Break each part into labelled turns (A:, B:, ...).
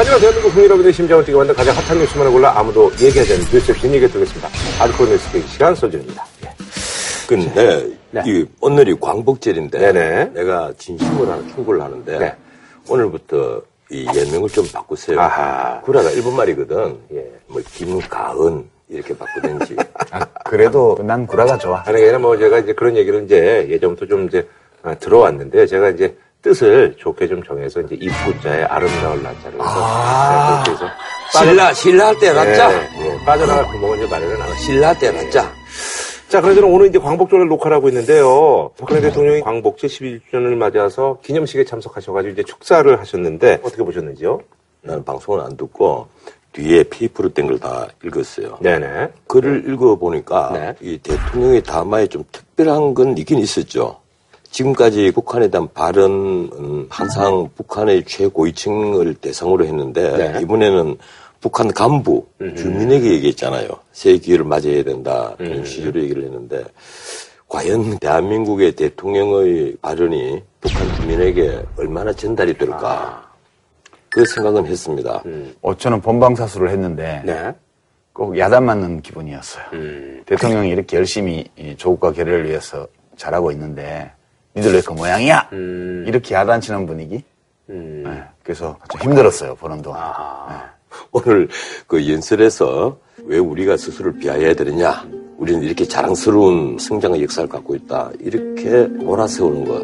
A: 하지만 대한민국 국민 여러분의 심장을 뛰게 만든 가장 핫한 뉴스만을 골라 아무도 얘기하지 않는 뉴스 없이 얘기해 드리겠습니다. 아드코 뉴스 계기 시간 소진입니다. 예.
B: 근데
A: 네.
B: 이 오늘이 광복절인데
A: 네네.
B: 내가 진심으로 하나 충고를 하는데
A: 네.
B: 오늘부터 이 예명을 좀 바꾸세요.
A: 아하.
B: 구라가 일본 말이거든.
A: 예.
B: 뭐 김가은 이렇게 바꾸든지.
C: 아, 그래도 난 구라가 좋아.
A: 아니, 그냥 뭐 제가 이제 그런 얘기를 이제 예전부터 좀 이제 아, 들어왔는데 제가 이제 뜻을 좋게 좀 정해서 이제 입구자에 아름다울 날짜를 해서
C: 아.
A: 네, 그렇게 해서
B: 신라 신라 할때 낫자.
A: 예, 예, 빠져나갈 구멍을 이제 마련해 놨습니다.
B: 신라 할때 낫자.
A: 자, 그래서 오늘 이제 광복절을 녹화를 하고 있는데요. 박근혜 대통령이 광복제 11주년을 맞아서 기념식에 참석하셔가지고 이제 축사를 하셨는데 어떻게 보셨는지요?
B: 나는 방송을 안 듣고 뒤에 페이퍼로 된 걸 다 읽었어요.
A: 네네.
B: 글을 읽어보니까
A: 네.
B: 이 대통령의 담화에 좀 특별한 건 있긴 있었죠. 지금까지 북한에 대한 발언은 항상 북한의 최고위층을 대상으로 했는데
A: 네.
B: 이번에는 북한 간부, 주민에게 얘기했잖아요. 새 기회를 맞이해야 된다.
A: 음.
B: 이런 취지로 얘기를 했는데 과연 대한민국의 대통령의 발언이 북한 주민에게 얼마나 전달이 될까. 그 생각은 했습니다.
C: 어, 저는 본방사수를 했는데
A: 네.
C: 꼭 야단 맞는 기분이었어요.
A: 음.
C: 대통령이 이렇게 열심히 이 조국과 개를 위해서 잘하고 있는데 니들 왜 그 모양이야?
A: 음.
C: 이렇게 야단치는 분위기?
A: 음.
C: 네, 그래서 좀 힘들었어요, 보는 동안.
A: 아.
B: 오늘 그 연설에서 왜 우리가 스스로를 비하해야 되느냐? 우리는 이렇게 자랑스러운 성장의 역사를 갖고 있다. 이렇게 몰아세우는 것.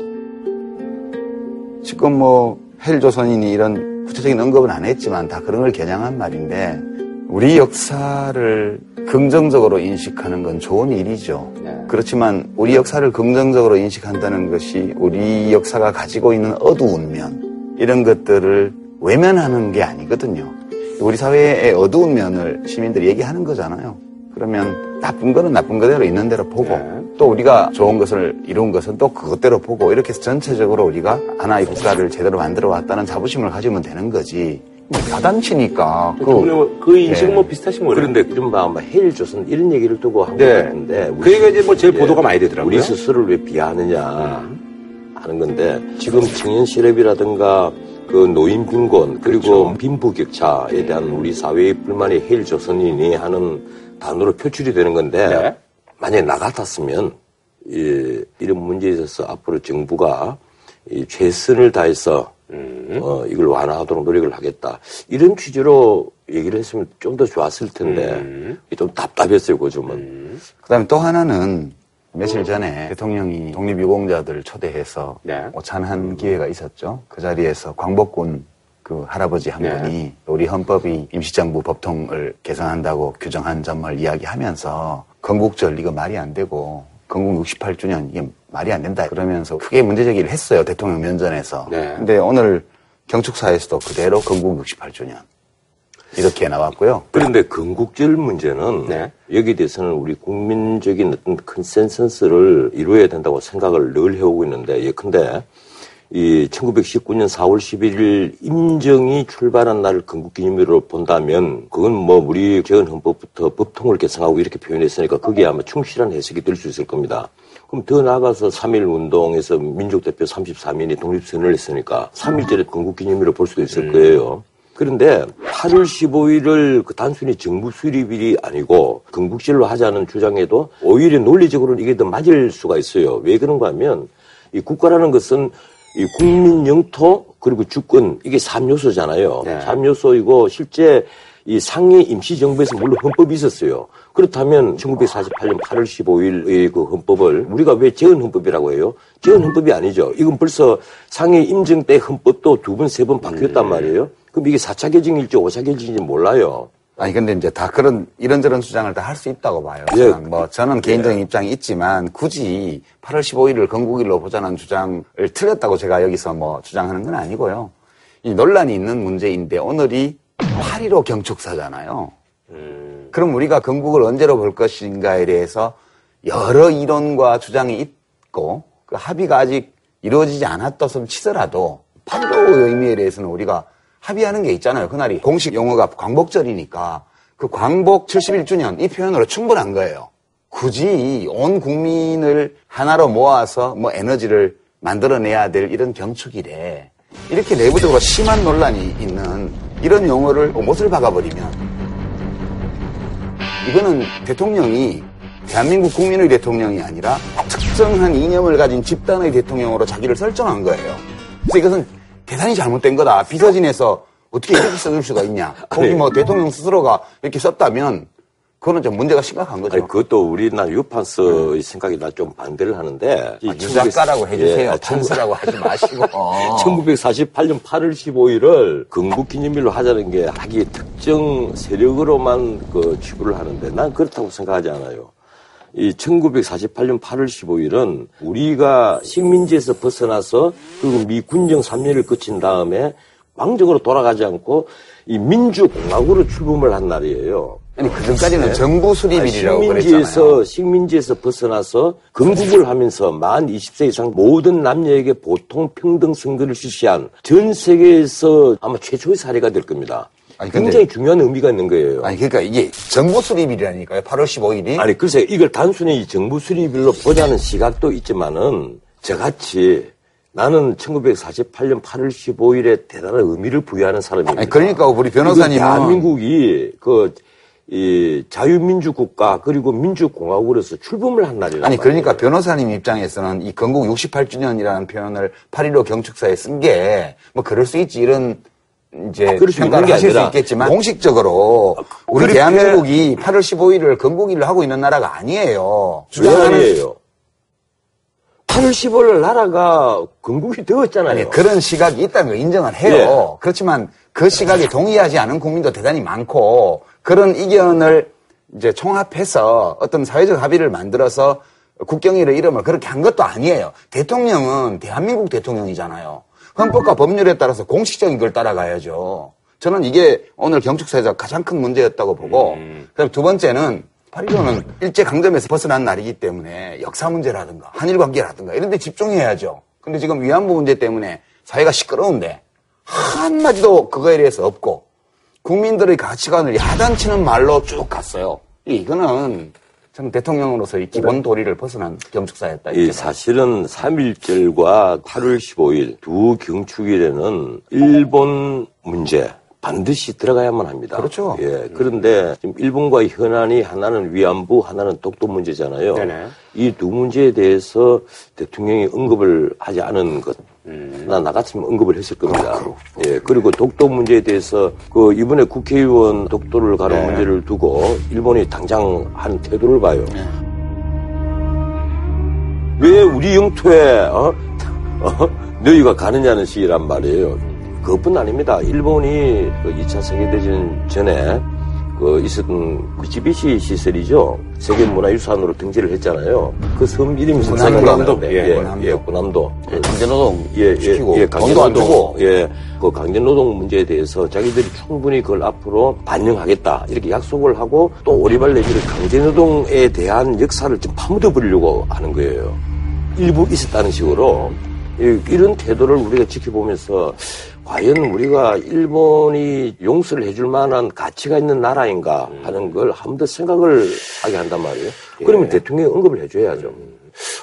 C: 지금 뭐 헬조선인이 이런 구체적인 언급은 안 했지만 다 그런 걸 겨냥한 말인데 우리 역사를 긍정적으로 인식하는 건 좋은 일이죠.
A: 네.
C: 그렇지만 우리 역사를 긍정적으로 인식한다는 것이 우리 역사가 가지고 있는 어두운 면 이런 것들을 외면하는 게 아니거든요. 우리 사회의 어두운 면을 시민들이 얘기하는 거잖아요. 그러면 나쁜 거는 나쁜 거대로 있는 대로 보고
A: 네.
C: 또 우리가 좋은 것을 이룬 것은 또 그것대로 보고 이렇게 해서 전체적으로 우리가 하나의 국가를 제대로 만들어 왔다는 자부심을 가지면 되는 거지. 뭐 야단치니까 그
A: 그, 그 인식은
C: 네.
A: 뭐 비슷하신 거예요.
B: 그런데 이른바 아마 해일 조선 이런 얘기를 두고 한것
A: 네.
B: 같은데.
A: 그 얘기가 이제 뭐 제일
B: 예,
A: 보도가 많이 되더라고요.
B: 우리 스스로를 왜 비하하느냐 하는 건데 지금 청년 실업이라든가 그 노인 빈곤 그리고
A: 그렇죠.
B: 빈부격차에 대한 우리 사회의 불만이 해일 조선이니 하는 단어로 표출이 되는 건데
A: 네.
B: 만약에 나 같았으면 이, 이런 문제에 있어서 앞으로 정부가 이 최선을 다해서
A: 음.
B: 어, 이걸 완화하도록 노력을 하겠다. 이런 취지로 얘기를 했으면 좀 더 좋았을 텐데
A: 음.
B: 좀 답답했어요, 그 점은.
C: 그다음에 또 하나는 며칠 전에 대통령이 독립유공자들 초대해서
A: 네.
C: 오찬한 기회가 있었죠. 그 자리에서 광복군 그 할아버지 한
A: 네.
C: 분이 우리 헌법이 임시정부 법통을 개선한다고 규정한 점을 이야기하면서 건국절 이거 말이 안 되고 건국 68주년 이게 말이 안 된다 그러면서 크게 문제 제기를 했어요 대통령 면전에서.
A: 네.
C: 근데 오늘 경축사에서도 그대로 건국 68주년 이렇게 나왔고요.
B: 그런데 건국절 문제는
A: 네.
B: 여기에 대해서는 우리 국민적인 어떤 consensus를 이루어야 된다고 생각을 늘 해오고 있는데 예컨대 이 1919년 4월 11일 임정이 출발한 날을 건국기념일로 본다면 그건 뭐 우리 제헌 헌법부터 법통을 계승하고 이렇게 표현했으니까 그게 아마 충실한 해석이 될 수 있을 겁니다. 그럼 더 나아가서 3.1 운동에서 민족대표 33인이 독립선언을 했으니까 3.1절에 건국기념일로 볼 수도 있을 거예요. 그런데 8월 15일을 그 단순히 정부 수립일이 아니고 건국절로 하자는 주장에도 오히려 논리적으로는 이게 더 맞을 수가 있어요. 왜 그런가 하면 이 국가라는 것은 이 국민 영토 그리고 주권 이게 3요소잖아요.
A: 네.
B: 3요소이고 실제 이 상해 임시정부에서 물론 헌법이 있었어요. 그렇다면 1948년 8월 15일의 그 헌법을 우리가 왜 재헌 헌법이라고 해요? 재헌 헌법이 아니죠. 이건 벌써 상해 임정 때 헌법도 두 번, 세 번 바뀌었단 말이에요. 그럼 이게 4차 개정일지 5차 개정일지 몰라요.
C: 아니 근데 이제 다 그런 이런저런 주장을 다 할 수 있다고 봐요.
B: 예.
C: 뭐 저는 개인적인 입장이 있지만 굳이 8월 15일을 건국일로 보자는 주장을 틀렸다고 제가 여기서 뭐 주장하는 건 아니고요. 이 논란이 있는 문제인데 오늘이 8.15 경축사잖아요. 그럼 우리가 건국을 언제로 볼 것인가에 대해서 여러 이론과 주장이 있고 그 합의가 아직 이루어지지 않았다면 치더라도 8.15의 의미에 대해서는 우리가 합의하는 게 있잖아요. 그날이 공식 용어가 광복절이니까 그 광복 71주년 이 표현으로 충분한 거예요. 굳이 온 국민을 하나로 모아서 뭐 에너지를 만들어내야 될 이런 경축일에 이렇게 내부적으로 심한 논란이 있는 이런 용어를 못을 박아버리면 이거는 대통령이 대한민국 국민의 대통령이 아니라 특정한 이념을 가진 집단의 대통령으로 자기를 설정한 거예요. 그래서 이것은 대단히 잘못된 거다. 비서진에서 어떻게 이렇게 써줄 수가 있냐. 거기 뭐 대통령 스스로가 이렇게 썼다면 그거는 좀 문제가 심각한 거죠.
B: 아니, 그것도 우리나라 유판서의 생각이 나 좀 반대를 하는데.
C: 아, 유작가라고 해주세요.
B: 예,
C: 판서라고 하지 마시고.
B: 1948년 8월 15일을 건국기념일로 하자는 게 하기 특정 세력으로만 그 취부를 하는데 난 그렇다고 생각하지 않아요. 이 1948년 8월 15일은 우리가 식민지에서 벗어나서 그리고 미 군정 3년을 거친 다음에 왕정으로 돌아가지 않고 이 민주공화국으로 출범을 한 날이에요.
C: 아니, 그 전까지는 정부 수립일이라고
B: 식민지에서
C: 그랬잖아요.
B: 식민지에서 벗어나서 건국을 하면서 만 20세 이상 모든 남녀에게 보통 평등 선거를 실시한 전 세계에서 아마 최초의 사례가 될 겁니다.
C: 아니,
B: 굉장히 중요한 의미가 있는 거예요.
C: 아니, 그러니까 이게 정부 수립일이라니까요. 8월 15일이.
B: 아니 글쎄 이걸 단순히 이 정부 수립일로 보자는 시각도 있지만은 저같이 나는 1948년 8월 15일에 대단한 의미를 부여하는 사람입니다.
C: 아니, 그러니까 우리 변호사님은
B: 이건 대한민국이 그 이 자유민주 국가 그리고 민주공화국으로서 출범을 한 날이란
C: 아니
B: 말이에요.
C: 그러니까 변호사님 입장에서는 이 건국 68주년이라는 표현을 8.15 경축사에 쓴 게 뭐 그럴 수 있지 이런 이제
B: 수
C: 평가를 하실 수 있겠지만 공식적으로 우리
B: 그렇게-
C: 대한민국이 8월 15일을 건국일로 하고 있는 나라가 아니에요.
B: 왜
C: 주장하는
B: 아니에요? 8월 15일 나라가 건국이 되었잖아요.
C: 아니 그런 시각이 있다는 걸 인정을 해요. 그렇지만 그 시각에 동의하지 않은 국민도 대단히 많고 그런 의견을 이제 총합해서 어떤 사회적 합의를 만들어서 국경일의 이름을 그렇게 한 것도 아니에요. 대통령은 대한민국 대통령이잖아요. 헌법과 법률에 따라서 공식적인 걸 따라가야죠. 저는 이게 오늘 경축사에서 가장 큰 문제였다고 보고 그다음 두 번째는 8.15는 일제 강점에서 벗어난 날이기 때문에 역사 문제라든가 한일 관계라든가 이런 데 집중해야죠. 근데 지금 위안부 문제 때문에 사회가 시끄러운데 한마디도 그거에 대해서 없고 국민들의 가치관을 야단치는 말로 쭉 갔어요. 이거는 참 대통령으로서 의 기본 도리를 벗어난 경축사였다.
B: 이 사실은 3.1절과 8월 15일 두 경축일에는 일본 문제 반드시 들어가야만 합니다.
C: 그렇죠.
B: 예. 그런데 지금 일본과의 현안이 하나는 위안부, 하나는 독도 문제잖아요. 이 두 문제에 대해서 대통령이 언급을 하지 않은 것. 나, 나 같으면 언급을 했을 겁니다. 예. 그리고 독도 문제에 대해서 그 이번에 국회의원 독도를 가는
C: 네.
B: 문제를 두고 일본이 당장 한 태도를 봐요. 왜 우리 영토에 어? 어? 너희가 가느냐는 식이란 말이에요. 그것뿐 아닙니다. 일본이 그 2차 세계대전 전에 그 있었던 그 GBC 시설이죠. 세계문화유산으로 등재를 했잖아요. 그 섬 이름이
C: 군함도.
B: 생각나는데
C: 예,
B: 예,
C: 군함도.
B: 예, 군함도.
C: 강제노동
B: 예, 예,
C: 시키고
B: 예, 강제노동, 예, 그 강제노동 문제에 대해서 자기들이 충분히 그걸 앞으로 반영하겠다 이렇게 약속을 하고 또 오리발 내지를 강제노동에 대한 역사를 좀 파묻어 버리려고 하는 거예요. 일부 있었다는 식으로 이- 이런 태도를 우리가 지켜보면서 과연 우리가 일본이 용서를 해줄 만한 가치가 있는 나라인가 하는 걸 한 번 더 생각을 하게 한단 말이에요. 그러면 대통령이 언급을 해줘야죠.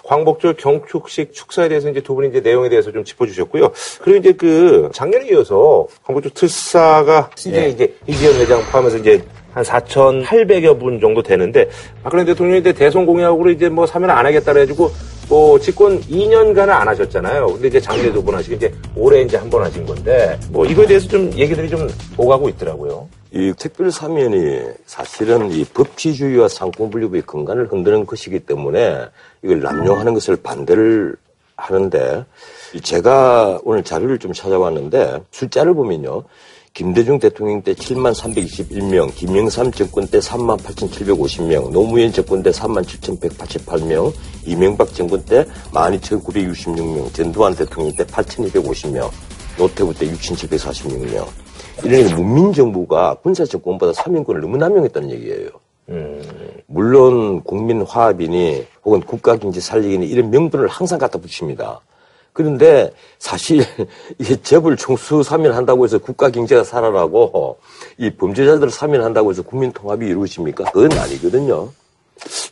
A: 광복절 경축식 축사에 대해서 이제 두 분이 이제 내용에 대해서 좀 짚어주셨고요. 그리고 이제 그 작년에 이어서 광복절 특사가 신진에 이제 이기현 회장 포함해서 이제 한 4,800여 분 정도 되는데 박근혜 대통령이 이제 대선 공약으로 이제 뭐 사면 안 하겠다 그래가지고 뭐 집권 2년간은 안 하셨잖아요. 근데 이제 작년에 두번 하시고 이제 올해 이제 한 번 하신 건데 뭐 이거에 대해서 좀 얘기들이 좀 오가고 있더라고요.
B: 이 특별 사면이 사실은 이 법치주의와 상권분립의 근간을 흔드는 것이기 때문에 이걸 남용하는 것을 반대를 하는데 제가 오늘 자료를 좀 찾아봤는데 숫자를 보면요. 김대중 대통령 때 7만 321명, 김영삼 정권 때 3만 8,750명, 노무현 정권 때 3만 7,188명, 이명박 정권 때 12,966명, 전두환 대통령 때 8,250명, 노태우 때 6,746명. 이러니까 문민정부가 군사정권보다 사면권을 너무 남용했다는 얘기예요. 물론 국민 화합이니 혹은 국가경제 살리기니 이런 명분을 항상 갖다 붙입니다. 그런데 사실 이게 재벌 총수 사면한다고 해서 국가 경제가 살아나고 이 범죄자들을 사면한다고 해서 국민 통합이 이루어집니까? 그건 아니거든요.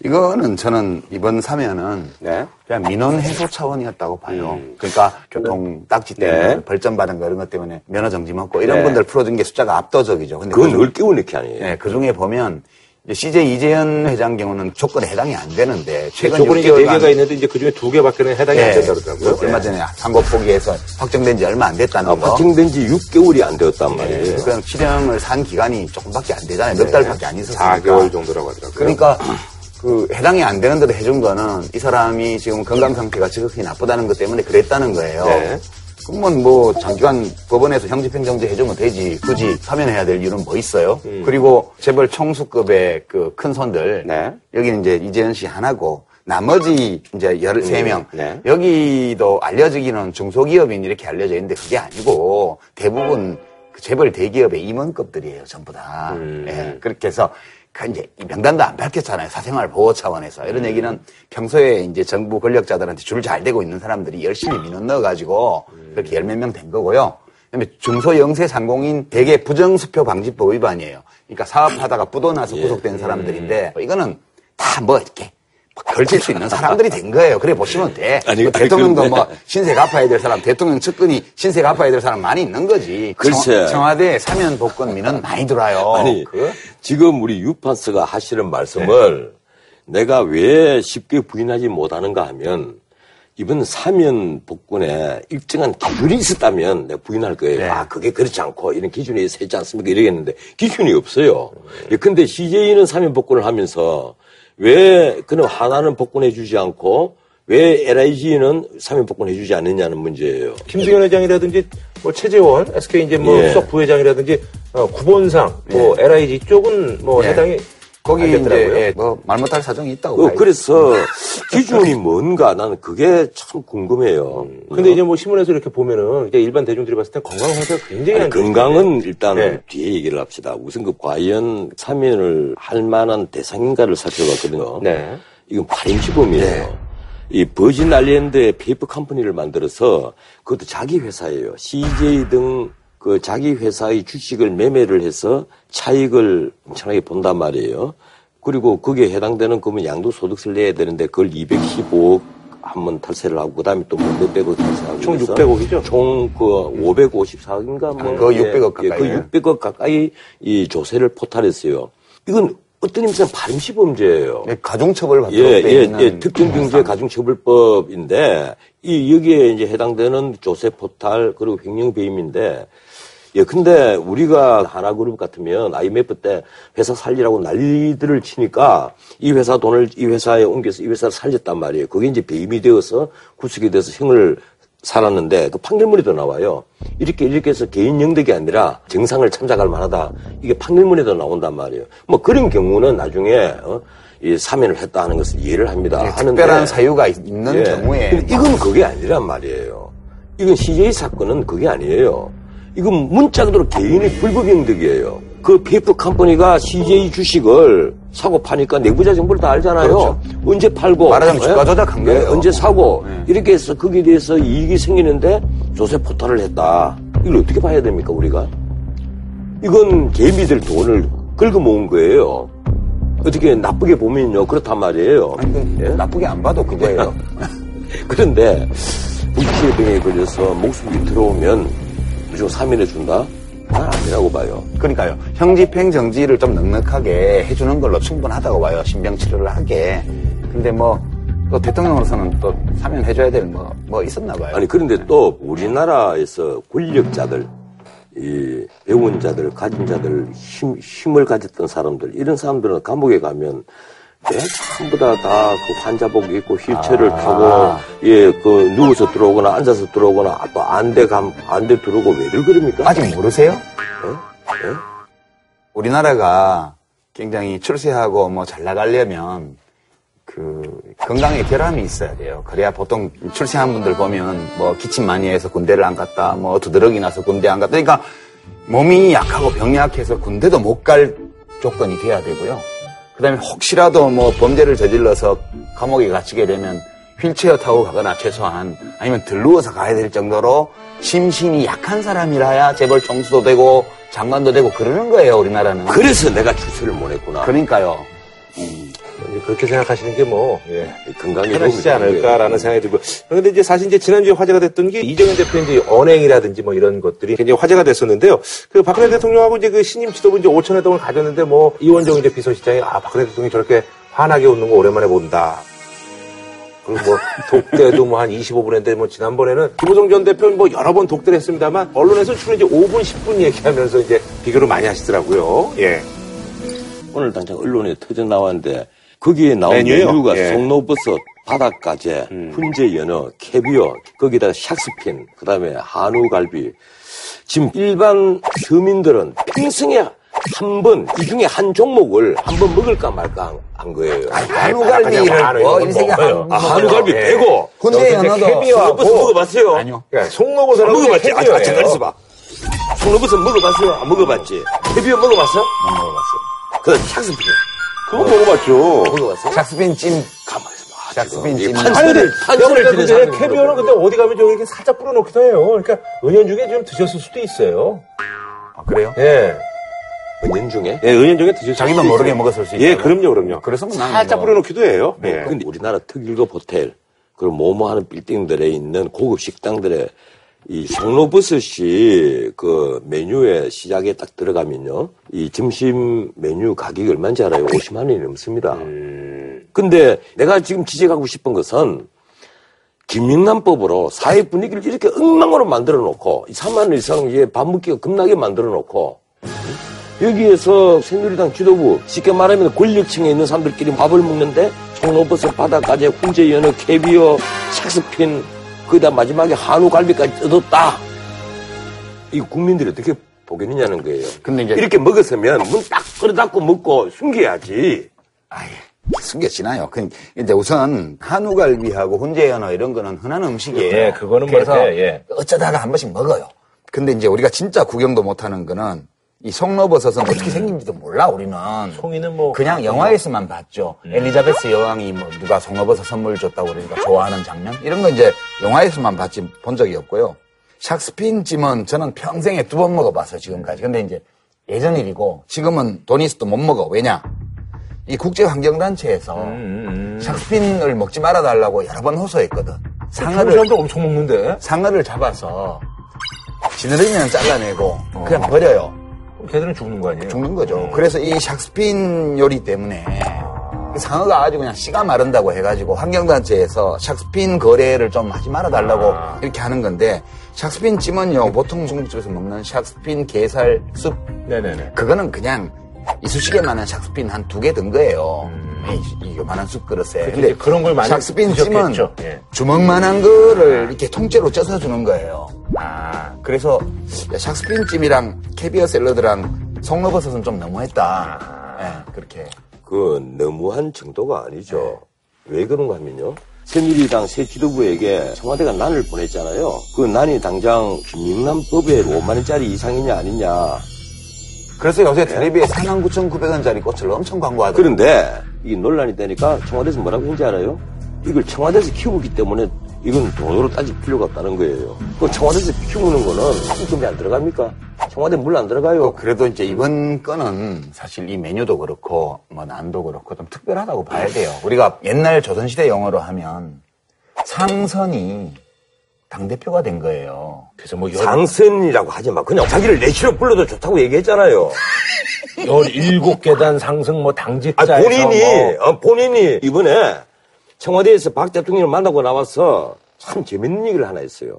C: 이거는 저는 이번 사면은
A: 네.
C: 그냥 민원 해소 차원이었다고 봐요. 그러니까 교통 딱지 때문에
A: 네.
C: 벌점 받은 거 이런 것 때문에 면허 정지 먹고 이런
A: 네.
C: 분들 풀어준 게 숫자가 압도적이죠. 근데
B: 그건
C: 그 중-
B: 늘 끼우는 게 아니에요.
C: 네, 그 중에 보면 CJ 이재현 회장 경우는 조건에 해당이 안 되는데 최근
A: 조건이 이제 네
C: 6개월간
A: 개가 있는데 이제 그 중에 두 개밖에는 해당이 안
C: 예,
A: 된다 그러더라고요.
C: 얼마 전에 상고 포기해서 확정된 지 얼마 안 됐다는
B: 아,
C: 거.
B: 확정된 지 6개월이 안 되었단 말이에요.
C: 그럼 실형을 산 기간이 조금밖에 안 되잖아요. 몇 달밖에 안 있었으니까.
A: 4개월 정도라고 하더라고요.
C: 그러니까 그 해당이 안 되는데도 해준 거는 이 사람이 지금 건강 상태가 지극히 나쁘다는 것 때문에 그랬다는 거예요.
A: 네.
C: 그러면 뭐 장기간 법원에서 형집행정지 해주면 되지 굳이 사면해야 될 이유는 뭐 있어요? 그리고 재벌 총수급의 그 큰 손들
A: 네.
C: 여기는 이제 이재현 씨 하나고 나머지 이제 13명
A: 네.
C: 여기도 알려지기는 중소기업인 이렇게 알려져 있는데 그게 아니고 대부분 그 재벌 대기업의 임원급들이에요 전부 다
A: 음.
C: 예, 그렇게 해서 그 이제 이 명단도 안 밝혔잖아요. 사생활 보호 차원에서. 이런 얘기는 평소에 이제 정부 권력자들한테 줄잘 대고 있는 사람들이 열심히 민원 넣어가지고 그렇게 열 몇 명 된 거고요. 그다음에 중소 영세 상공인 대개 부정수표 방지법 위반이에요. 그러니까 사업하다가 뿌도나서 구속된 사람들인데 이거는 다 뭐 이렇게 걸칠 수 있는 사람들이 된 거예요. 그래 보시면 돼.
B: 아니,
C: 뭐
B: 아니,
C: 대통령도
B: 그런데-
C: 뭐 신세 갚아야 될 사람, 대통령 측근이 신세 갚아야 될 사람 많이 있는 거지.
B: 글쎄.
C: 청, 와대 사면 복권 민원 많이 들어요.
B: 아니,
C: 그?
B: 지금 우리 유판스가 하시는 말씀을 내가 왜 쉽게 부인하지 못하는가 하면 이번 사면 복권에 일정한 기준이 있었다면 내가 부인할 거예요.
C: 네.
B: 아, 그게 그렇지 않고 이런 기준이 세지 않습니까? 이러겠는데 기준이 없어요. 예, 근데 CJ는 사면 복권을 하면서 왜 그럼 하나는 복권해 주지 않고 왜 LIG는 사면 복권해 주지 않느냐는 문제예요.
A: 김승현 회장이라든지 뭐 최재원, SK 이제 뭐
B: 예.
A: 수석 부회장이라든지 어, 구본상, 뭐 LIG 쪽은 뭐
C: 예.
A: 해당이
C: 거기
A: 안
C: 이제. 예, 뭐말 못할 사정이 있다고
B: 어. 그래서 기준이 뭔가 나는 그게 참 궁금해요.
A: 근데 이제 뭐 신문에서 이렇게 보면은 이제 일반 대중들이 봤을 때 건강 상태가 굉장히
B: 아니,
A: 안 좋은데.
B: 건강은 일단
A: 네.
B: 은 뒤에 얘기를 합시다. 우선 그 과연 사면을 할 만한 대상인가를 살펴봤거든요.
A: 네.
B: 이건 발임시범이에요. 이 버진 아일랜드에 페이퍼 컴퍼니를 만들어서 그것도 자기 회사예요. CJ 등 그 자기 회사의 주식을 매매를 해서 차익을 엄청나게 본단 말이에요. 그리고 거기에 해당되는 그러면 양도소득세를 내야 되는데 그걸 215억 한 번 탈세를 하고 그다음에 또 뭐 몇백억 탈세하고
A: 총
B: 그래서
A: 600억이죠?
B: 총 그 554억인가 뭐
C: 아, 그거 600억
B: 예,
C: 가까이.
B: 그 600억 가까이 이 조세를 포탈했어요. 이건 어떤 의미에서 발임시 범죄예요.
C: 예, 가중처벌 받도록
B: 예,
C: 돼
B: 예,
C: 있는
B: 예, 특정경제 가중처벌법인데 이 여기에 이제 해당되는 조세 포탈 그리고 횡령 배임인데 예, 근데 우리가 하나그룹 같으면 IMF 때 회사 살리라고 난리들을 치니까 이 회사 돈을 이 회사에 옮겨서 이 회사를 살렸단 말이에요. 그게 이제 배임이 되어서 구속이 돼서 형을 살았는데 그 판결문에도 나와요. 이렇게 이렇게 해서 개인 영득이 아니라 정상을 참작할 만하다. 이게 판결문에도 나온단 말이에요. 뭐 그런 경우는 나중에 어, 이 사면을 했다 하는 것을 이해를 합니다.
C: 예,
B: 하는데
C: 특별한 사유가 있는
B: 예.
C: 경우에
B: 이건 그게 아니란 말이에요. 이건 CJ 사건은 그게 아니에요. 이건 문자 그대로 개인의 불법 영득이에요. 그 페이퍼 컴퍼니가 CJ 주식을 사고 파니까 내부자 정보를 다 알잖아요. 언제 팔고
C: 말하자면
B: 예?
C: 주가 조작한
B: 예,
C: 거예요.
B: 언제 사고
C: 네.
B: 이렇게 해서 거기에 대해서 이익이 생기는데 조세 포탈을 했다. 이걸 어떻게 봐야 됩니까 우리가? 이건 개미들 돈을 긁어 모은 거예요. 어떻게 나쁘게 보면요 그렇단 말이에요.
C: 아니, 그
B: 예?
C: 나쁘게 안 봐도 그거예요.
B: 그런데 불치병에 걸려서 목숨이 들어오면 무조건 사면해 준다? 난 아니라고 봐요.
C: 그러니까요. 형집행 정지를 좀 넉넉하게 해주는 걸로 충분하다고 봐요. 신병 치료를 하게. 근데 뭐, 또 대통령으로서는 또 사면 해줘야 될 뭐, 뭐 있었나 봐요.
B: 아니 그런데 또 우리나라에서 권력자들, 이 배운 자들, 가진 자들, 힘, 힘을 가졌던 사람들 이런 사람들은 감옥에 가면 왜 전부 다 다 그 환자복 입고 휠체어를
C: 아.
B: 타고 예 그 누워서 들어오거나 앉아서 들어오거나 또 안돼 감 안돼 들어오고 왜들 그럽니까?
C: 아직 모르세요?
B: 예? 예?
C: 우리나라가 굉장히 출세하고 뭐 잘 나가려면 그 건강에 결함이 있어야 돼요. 그래야 보통 출세한 분들 보면 뭐 기침 많이 해서 군대를 안 갔다, 뭐 두드러기 나서 군대 안 갔다. 그러니까 몸이 약하고 병약해서 군대도 못 갈 조건이 돼야 되고요. 그다음에 혹시라도 뭐 범죄를 저질러서 감옥에 갇히게 되면 휠체어 타고 가거나 최소한 아니면 들누워서 가야 될 정도로 심신이 약한 사람이라야 재벌 총수도 되고 장관도 되고 그러는 거예요 우리나라는.
B: 그래서 내가 출세를 못했구나.
C: 그러니까요.
A: 이제 그렇게 생각하시는 게 뭐, 예.
B: 건강에
A: 편하시지. 않을까라는 생각이 들고. 그런데 이제 사실 이제 지난주에 화제가 됐던 게 이정현 대표의 이제 언행이라든지 뭐 이런 것들이 굉장히 화제가 됐었는데요. 그 박근혜 대통령하고 이제 그 신임 지도부 이제 오천회 동을 가졌는데 뭐 이원정 이제 비서실장이 아, 박근혜 대통령이 저렇게 환하게 웃는 거 오랜만에 본다. 그리고 뭐 독대도 뭐 한 25분 했는데 뭐 지난번에는 김호성 전 대표는 뭐 여러 번 독대를 했습니다만 언론에서 주로 이제 5분, 10분 얘기하면서 이제 비교를 많이 하시더라고요. 예.
B: 오늘 당장 언론에 터져 나왔는데 거기에 나온
A: 메뉴요?
B: 메뉴가
A: 예.
B: 송로버섯, 바닷가재, 훈제 연어, 캐비어, 거기다가 샥스핀, 그 다음에 한우갈비. 지금 일반 서민들은 평생에 한 번, 이 중에 한 종목을 한 번 먹을까 말까 한, 한 거예요.
C: 한우갈비를 뭐 인생에 한
B: 아, 한우갈비
A: 예.
B: 빼고.
C: 훈제 연어도
B: 송로버섯 먹어봤어요?
C: 아니요.
A: 야, 송로버섯하고
B: 먹어봤지? 아. 아, 잠깐 있어봐. 송로버섯 먹어봤어요? 안 먹어봤지? 캐비어 먹어봤어? 안 먹어봤어. 그 샥스핀.
A: 그거 먹어봤죠.
B: 먹어봤어?
C: 샥스핀 찜.
B: 가만 있어봐.
C: 샥스핀
B: 이
C: 찜.
B: 판서를
A: 근데
B: 드는
A: 근데 캐비어는 근데 어디 가면 좀 이렇게 살짝 뿌려놓기도 해요. 그러니까 은연 중에 좀 드셨을 수도 있어요.
C: 아, 그래요?
A: 예.
B: 은연 중에?
A: 예, 은연 중에 드셨을
C: 자기도
A: 수도
C: 모르게
A: 있어요.
C: 먹었을 수
A: 예,
C: 있다고?
A: 그럼요, 그럼요.
C: 그래서 뭐
A: 살짝
C: 뭐-
A: 뿌려놓기도 해요. 예.
B: 근데 우리나라 특일급 호텔, 그리고 뭐뭐 하는 빌딩들에 있는 고급 식당들의 이 송로버섯이 그 메뉴에 시작에 딱 들어가면요. 이 점심 메뉴 가격이 얼마인지 알아요? 50만 원이 넘습니다. 근데 내가 지금 지적하고 싶은 것은 김영란법으로 사회 분위기를 이렇게 엉망으로 만들어 놓고 3만 원 이상 밥 먹기가 겁나게 만들어 놓고 여기에서 새누리당 지도부 쉽게 말하면 권력층에 있는 사람들끼리 밥을 먹는데 송로버섯 바다까지 훈제 연어 캐비어 샥스핀 거기다 마지막에 한우 갈비까지 뜯었다 이 국민들이 어떻게 보겠느냐는 거예요
C: 근데 이제-
B: 이렇게 먹었으면 문딱 끌어 닫고 먹고 숨겨야지
C: 아예 숨겨지나요? 그, 근데 우선 한우갈비하고 훈제연어 이런 거는 흔한 음식이에요.
A: 예, 그거는 뭐
C: 그래서
A: 이렇게, 예.
C: 어쩌다가 한 번씩 먹어요. 근데 이제 우리가 진짜 구경도 못하는 거는 이 송로버섯은 어떻게 생긴지도 몰라 우리는.
A: 송이는 뭐
C: 그냥 영화에서만 봤죠. 엘리자베스 여왕이 뭐 누가 송로버섯 선물 줬다고 그러니까 좋아하는 장면 이런 거 이제 영화에서만 봤지 본 적이 없고요. 샥스핀 찜은 저는 평생에 두 번 먹어봤어요 지금까지. 근데 이제 예전 일이고 지금은 돈 있어도 못 먹어. 왜냐? 이 국제환경단체에서 샥스핀을 먹지 말아달라고 여러 번 호소했거든. 상어를
A: 사람들 엄청 먹는데
C: 상어를 잡아서 지느러미는 잘라내고 그냥 버려요.
A: 걔들은 죽는 거 아니에요?
C: 죽는 거죠. 그래서 이 샥스핀 요리 때문에 상어가 아주 그냥 씨가 마른다고 해가지고 환경단체에서 샥스핀 거래를 좀 하지 말아달라고 이렇게 하는 건데 샥스핀 찜은요 보통 중국집에서 먹는 샥스핀 게살 숲
A: 네네네.
C: 그거는 그냥 이쑤시개만한 샥스핀 한 두 개 든 거예요. 이, 이 요만한 숲 그릇에.
A: 이제 그런 걸 많이
C: 샥스핀 찜은.
A: 예.
C: 주먹만한 거를 이렇게 통째로 쪄서 주는 거예요. 아, 그래서 샥스핀 찜이랑 캐비어 샐러드랑 송로버섯은 좀 너무했다. 예, 그렇게.
B: 그 너무한 정도가 아니죠. 왜 그런가 하면요. 새누리당 새 지도부에게 청와대가 난을 보냈잖아요. 그 난이 당장 김영란법에 5만 원짜리 이상이냐 아니냐.
C: 그래서 요새 텔레비에 49,900원짜리 꽃을 엄청 광고하더라고요.
B: 그런데 이 논란이 되니까 청와대에서 뭐라고 했는지 알아요? 이걸 청와대에서 키우기 때문에 이건 돈으로 따질 필요가 없다는 거예요. 그 청와대에서 키우는 거는 상금이 안 들어갑니까? 청와대 물 안 들어가요.
C: 그래도 이제 이번 건은 사실 이 메뉴도 그렇고 뭐 난도 그렇고 좀 특별하다고 봐야 돼요. 우리가 옛날 조선시대 영어로 하면 상선이 당대표가 된 거예요.
A: 그래서 뭐 열,
B: 상선이라고 하지 마. 그냥 자기를 내치로 불러도 좋다고 얘기했잖아요.
A: 17계단 상승 뭐
B: 아,
A: 당직자에서
B: 본인이,
A: 뭐
B: 어, 본인이 이번에 청와대에서 박 대통령을 만나고 나와서 참 재밌는 얘기를 하나 했어요.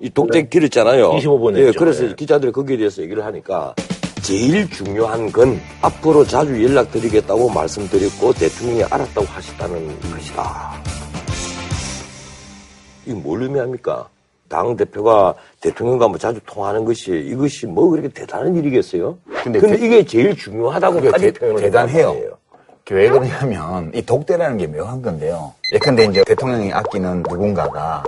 B: 이 독재 길었잖아요.
A: 25분
B: 예,
A: 했죠.
B: 그래서
A: 예.
B: 기자들이 거기에 대해서 얘기를 하니까 제일 중요한 건 앞으로 자주 연락드리겠다고 말씀드렸고 대통령이 알았다고 하셨다는 것이다. 이게 뭘 의미합니까? 당 대표가 대통령과 뭐 자주 통하는 것이 이것이 뭐 그렇게 대단한 일이겠어요?
C: 근데
B: 근데,
C: 대-
B: 이게 제일 중요하다고까지
C: 그게 대-
B: 표현을
C: 대단해요. 왜 그러냐면 이 독대라는 게 묘한 건데요. 예컨대 이제 대통령이 아끼는 누군가가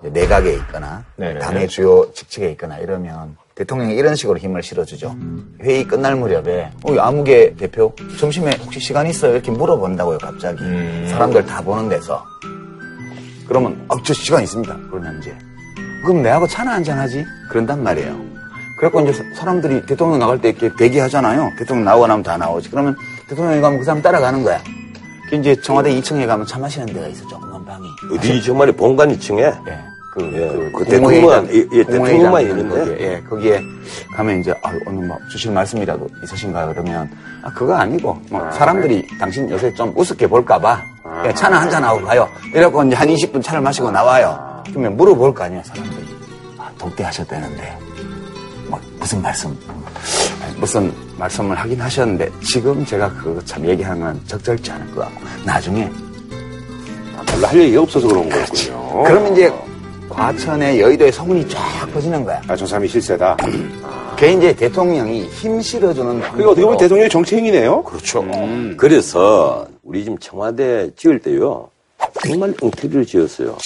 C: 이제 내각에 있거나
A: 네네.
C: 당의 주요 직책에 있거나 이러면 대통령이 이런 식으로 힘을 실어주죠. 회의 끝날 무렵에 어, 아무개 대표 점심에 혹시 시간 있어요? 이렇게 물어본다고요 갑자기 사람들 다 보는 데서 그러면 아, 저 시간 있습니다. 그러면 이제 그럼 내하고 차나 한잔 하지? 그런단 말이에요. 그래갖고 이제 사- 사람들이 대통령 나갈 때 이렇게 대기하잖아요. 대통령 나오고 나면 다 나오지. 그러면 대통령이 가면 그 사람 따라가는 거야. 그 이제 청와대 2층에 가면 차 마시는 데가 있어, 조그만 방이.
B: 어디 정말에 본관 2층에
C: 예. 그,
B: 예,
C: 그,
B: 대통령만, 예, 대통령만
C: 있는
B: 있는데.
C: 거기에, 예, 거기에 가면 이제, 아, 오늘 뭐 주실 말씀이라도 있으신가요? 그러면, 아, 그거 아니고, 뭐, 사람들이 당신 요새 좀 우습게 볼까봐, 예, 차나 한잔 하고 가요. 이래갖고 이제 한 20분 차를 마시고 나와요. 그러면 물어볼 거 아니야, 사람들이. 아, 독대하셨다는데, 뭐, 무슨 말씀, 무슨 말씀을 하긴 하셨는데, 지금 제가 그거 참 얘기하는 건 적절치 않을 것 같고, 나중에
A: 별로 할 얘기가 없어서 그런 거였군요.
C: 그러면 이제 과천의 여의도에 소문이 쫙 퍼지는 거야.
A: 아, 저 사람이 실세다.
C: 그게 이제 대통령이 힘 실어주는.
A: 그게 어떻게 보면 대통령의 정치행위네요.
C: 그렇죠.
B: 그래서 우리 지금 청와대 지을 때요 정말 엉터리를 지었어요.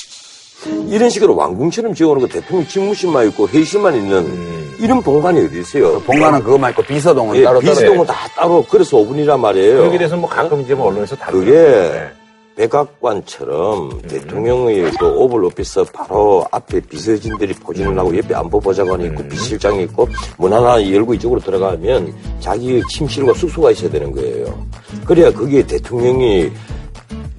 B: 이런 식으로 왕궁처럼 지어놓은 거 대통령 집무실만 있고 회의실만 있는 이런 본관이 어디 있어요?
C: 본관은 그거만 있고 비서동은
B: 예,
C: 따로
B: 비서동은 다 따로 그래서 5분이란 말이에요.
A: 그러게 돼서 뭐 가끔 이제 뭐 언론에서 다루고
B: 그게
A: 있는데.
B: 백악관처럼 대통령의 그 오벌 오피스 바로 앞에 비서진들이 포진을 하고 옆에 안보보좌관이 있고 비실장이 있고 문 하나 열고 이쪽으로 들어가면 자기 침실과 숙소가 있어야 되는 거예요. 그래야 그게 대통령이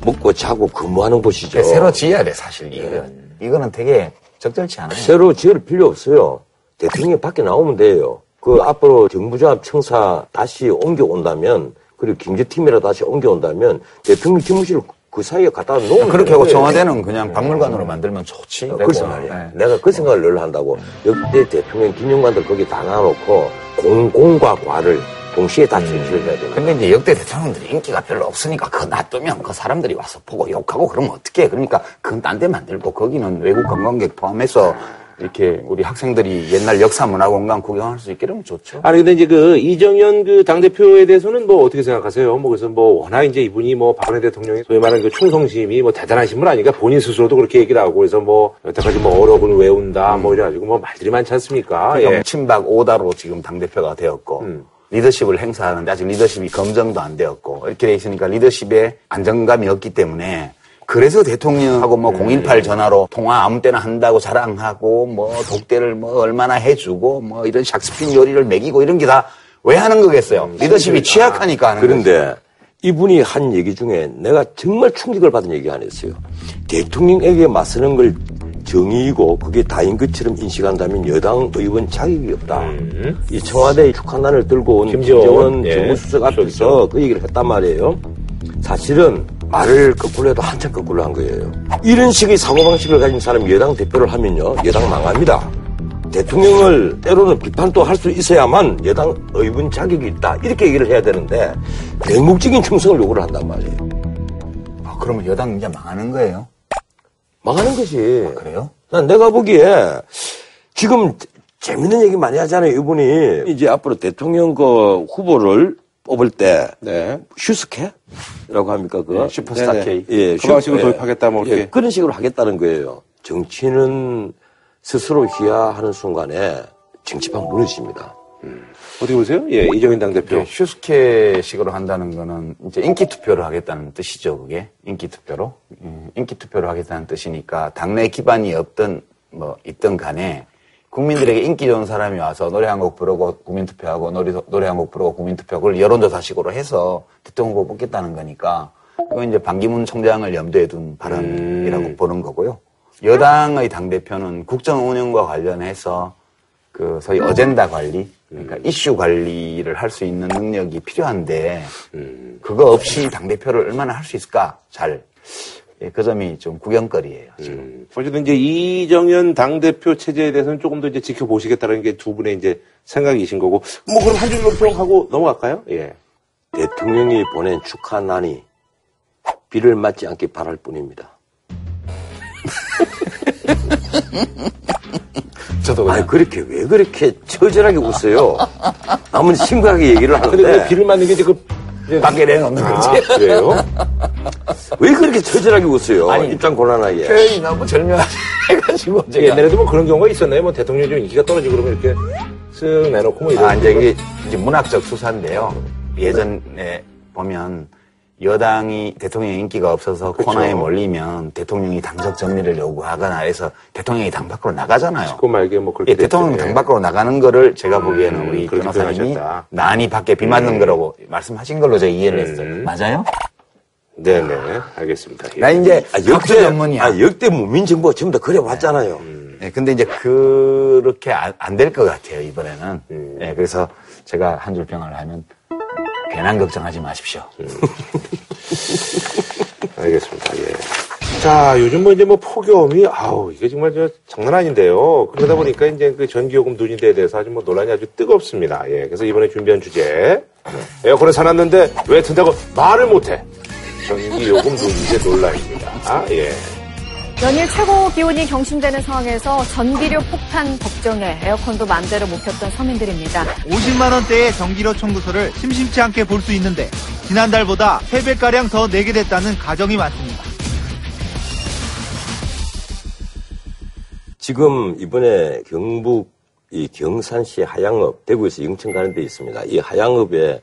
B: 먹고 자고 근무하는 곳이죠.
C: 새로 지어야 돼, 사실. 이거. 이거는 되게 적절치 않아요.
B: 새로 지을 필요 없어요. 대통령이 밖에 나오면 돼요. 그 앞으로 정부조합 청사 다시 옮겨온다면 그리고 경제팀이라 다시 옮겨온다면 대통령 집무실 그 사이에 갖다 놓으면
C: 그렇게 하고. 청와대는 그냥 박물관으로 만들면 좋지.
B: 글쎄
C: 되고.
B: 말이야.
C: 예.
B: 내가 그 생각을 늘 한다고. 역대 대통령 기념관들 거기 다 놔놓고 공공과 과를 동시에 다 전시를 해야 되는
C: 근데 이제 역대 대통령들이 인기가 별로 없으니까 그거 놔두면 그 사람들이 와서 보고 욕하고 그러면 어떡해. 그러니까 그건 딴 데 만들고 거기는 외국 관광객 포함해서 이렇게 우리 학생들이 옛날 역사 문화 공간 구경할 수 있게 하면 좋죠.
A: 아니 근데 이제 그 이정현 그 당 대표에 대해서는 뭐 어떻게 생각하세요? 뭐 그래서 뭐 워낙 이제 이분이 뭐 박근혜 대통령이 소위 말하는 그 충성심이 뭐 대단하신 분 아니까 본인 스스로도 그렇게 얘기를 하고 그래서 뭐 여태까지 뭐 어록을 외운다 뭐 이래가지고 뭐 말들이 많지 않습니까?
C: 그러니까
A: 예.
C: 친박 5다로 지금 당 대표가 되었고
A: 음.
C: 리더십을 행사하는데 아직 리더십이 검증도 안 되었고 이렇게 돼 있으니까 리더십에 안정감이 없기 때문에 그래서 대통령하고 뭐 018 전화로 통화 아무 때나 한다고 자랑하고 뭐 독대를 뭐 얼마나 해주고 뭐 이런 샥스핀 요리를 먹이고 이런 게 다 왜 하는 거겠어요? 리더십이 취약하니까 하는 거죠.
B: 그런데 이분이 한 얘기 중에 내가 정말 충격을 받은 얘기 안 했어요. 대통령에게 맞서는 걸 정의이고 그게 다인 것처럼 인식한다면 여당 의원 자격이 없다. 이 청와대 축하난을 들고 온
A: 음. 김재원 예.
B: 정무수석 앞에서 그 얘기를 했단 말이에요. 사실은 말을 거꾸로 해도 한참 거꾸로 한 거예요. 이런 식의 사고방식을 가진 사람이 여당 대표를 하면요. 여당 망합니다. 대통령을 때로는 비판도 할 수 있어야만 여당 의원 자격이 있다. 이렇게 얘기를 해야 되는데 맹목적인 충성을 요구를 한단 말이에요.
C: 아, 그러면 여당 이제 망하는 거예요?
B: 망하는 거지.
C: 그래요?
B: 난 내가 보기에 지금 재밌는 얘기 많이 하잖아요. 이분이 이제 앞으로 대통령 그 후보를 뽑을 때
A: 네.
B: 슈스케라고 합니까? 그
A: 네, 슈퍼스타
B: 네네.
A: K.
B: 예,
A: 그 방식으로 도입하겠다, 뭐 이렇게.
B: 예, 그런 식으로 하겠다는 거예요. 정치는 스스로 희야하는 순간에 정치판 무너집니다.
A: 어떻게 보세요? 예, 이정현 당 대표.
C: 이제 슈스케식으로 한다는 거는 이제 인기 투표를 하겠다는 뜻이죠, 그게. 인기 투표로. 음, 인기 투표를 하겠다는 뜻이니까 당내 기반이 없든 뭐 있든 간에 국민들에게 인기 좋은 사람이 와서 노래 한 곡 부르고 국민 투표하고 노래, 노래 한 곡 부르고 국민 투표 그걸 여론조사식으로 해서 대통령 후보 뽑겠다는 거니까 그건 이제 반기문 총장을 염두에 둔 발언이라고 보는 거고요. 여당의 당 대표는 국정 운영과 관련해서 그 소위 어젠다 관리, 그러니까 이슈 관리를 할 수 있는 능력이 필요한데 그거 없이 당 대표를 얼마나 할 수 있을까? 잘. 예, 그 점이 좀 구경거리예요. 지금.
A: 음. 어쨌든 이제 이정현 당 대표 체제에 대해서는 조금 더 이제 지켜보시겠다는 게 두 분의 이제 생각이신 거고. 뭐 그럼 한 줄로 평하고 넘어갈까요? 예.
B: 대통령이 보낸 축하 난이 비를 맞지 않게 바랄 뿐입니다.
C: 저도
B: 아니 그렇게 왜 그렇게 처절하게 웃어요? 남은 심각하게 얘기를 하는데
A: 비를 맞는 게 이제 그
C: 밖에 내놓는 거지.
A: 아, 그래요?
B: 왜 그렇게 처절하게 웃어요?
C: 아니,
B: 입장 곤란하게.
C: 표현이 너무 절묘해가지고 제가
A: 옛날에도 뭐 그런 경우가 있었나요? 뭐 대통령이 좀 인기가 떨어지고 그러면 이렇게 쓱 내놓고 뭐 이런.
C: 아, 이제 이게 이제 문학적 수사인데요. 예전에 보면 여당이 대통령 인기가 없어서
A: 그렇죠.
C: 코너에 몰리면 대통령이 당적 정리를 요구하거나 해서 대통령이 당 밖으로 나가잖아요.
A: 그 말게 뭐 그렇게
C: 예, 대통령
A: 됐죠.
C: 당 밖으로 나가는 거를 제가 보기에는
A: 음,
C: 우리 변호사님이. 난이 밖에 비 맞는 거라고 말씀하신 걸로 제가 이해를
A: 음.
C: 했어요. 맞아요?
A: 네네 알겠습니다. 예.
C: 나 이제
B: 아,
C: 역대 전문이야.
B: 아, 역대 문민 정부가 전부 다 그래 왔잖아요.
C: 예, 근데 이제 그렇게 안 될 것 같아요, 이번에는.
A: 음.
C: 예, 그래서 제가 한 줄 평을 하면 괜한 걱정하지 마십시오.
A: 알겠습니다. 예. 자, 요즘 뭐 이제 뭐 폭염이, 아우, 이게 정말 저 장난 아닌데요. 그러다 보니까 이제 그 전기요금 누진대에 대해서 아주 뭐 논란이 아주 뜨겁습니다. 예. 그래서 이번에 준비한 주제. 에어컨을 사놨는데 왜 튼다고 말을 못해. 전기 요금 누진대 논란입니다. 아, 예.
D: 연일 최고 기온이 경신되는 상황에서 전기료 폭탄 걱정에 에어컨도 마음대로 못 켰던 서민들입니다.
E: 50만 원대의 전기료 청구서를 심심치 않게 볼 수 있는데 지난달보다 3배가량 더 내게 됐다는 가정이 많습니다.
B: 지금 이번에 경북 이 경산시 하양읍, 대구에서 영천 가는 데 있습니다. 이 하양읍에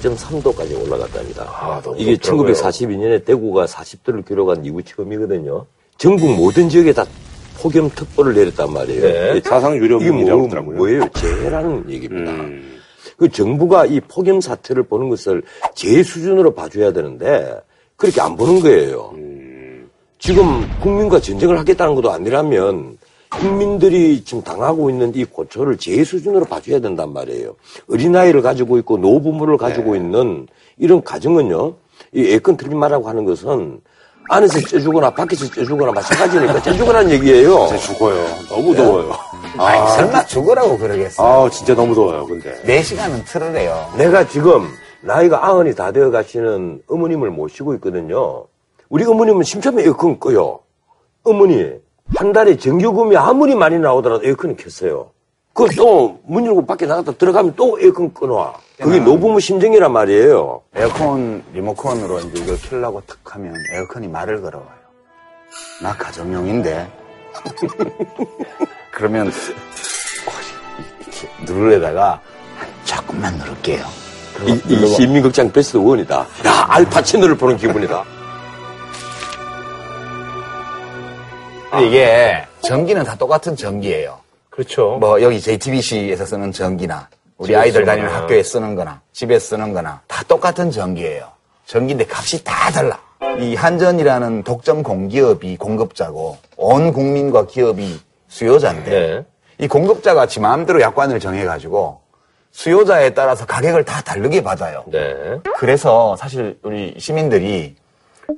B: 40.3도까지 올라갔답니다.
A: 아,
B: 이게
A: 높더라고요.
B: 1942년에 대구가 40도를 기록한 이후 처음이거든요. 전국 모든 지역에 다 폭염 특보를 내렸단 말이에요.
A: 네. 사상 유령 문이라고
B: 뭐,
A: 하더라고요.
B: 뭐 예요? 재해라는 얘기입니다.
A: 음.
B: 그 정부가 이 폭염 사태를 보는 것을 제 수준으로 봐줘야 되는데 그렇게 안 보는 거예요. 지금 국민과 전쟁을 하겠다는 것도 아니라면 국민들이 지금 당하고 있는 이 고초를 제 수준으로 봐줘야 된단 말이에요. 어린아이를 가지고 있고 노부모를 가지고 있는 이런 가정은요, 이 에어컨 틀지 말라고 하는 것은 안에서 쪄주거나 밖에서 쪄주거나 마찬가지니까 쪄주거라는 얘기예요.
A: 진짜 죽어요. 너무 더워요.
C: 아니, 설마 죽으라고 그러겠어.
A: 아, 진짜 너무 더워요, 근데.
C: 네 시간은 틀으래요.
B: 내가 지금 나이가 아흔이 다 되어 가시는 어머님을 모시고 있거든요. 우리 어머님은 심심해 에어컨 꺼요. 어머니, 한 달에 전기요금이 아무리 많이 나오더라도 에어컨을 켰어요. 그 또 문 열고 밖에 나갔다 들어가면 또 에어컨 끊어. 그게 노부모 심정이란 말이에요.
C: 에어컨 리모컨으로 이제 이걸 켜려고 탁 하면 에어컨이 말을 걸어와요. 나 가정용인데. 그러면 누르려다가 조금만 누를게요.
B: 이, 이 시민극장 베스트 원이다. 야, 알파치노를 보는 기분이다.
C: 이게 전기는 다 똑같은 전기예요.
A: 그렇죠.
C: 뭐 여기 JTBC에서 쓰는 전기나 우리 아이들 다니는. 학교에 쓰는 거나 집에 쓰는 거나 다 똑같은 전기예요. 전기인데 값이 다 달라. 이 한전이라는 독점 공기업이 공급자고 온 국민과 기업이 수요자인데
A: 네.
C: 이 공급자가 지 마음대로 약관을 정해가지고 수요자에 따라서 가격을 다 다르게 받아요.
A: 네.
C: 그래서 사실 우리 시민들이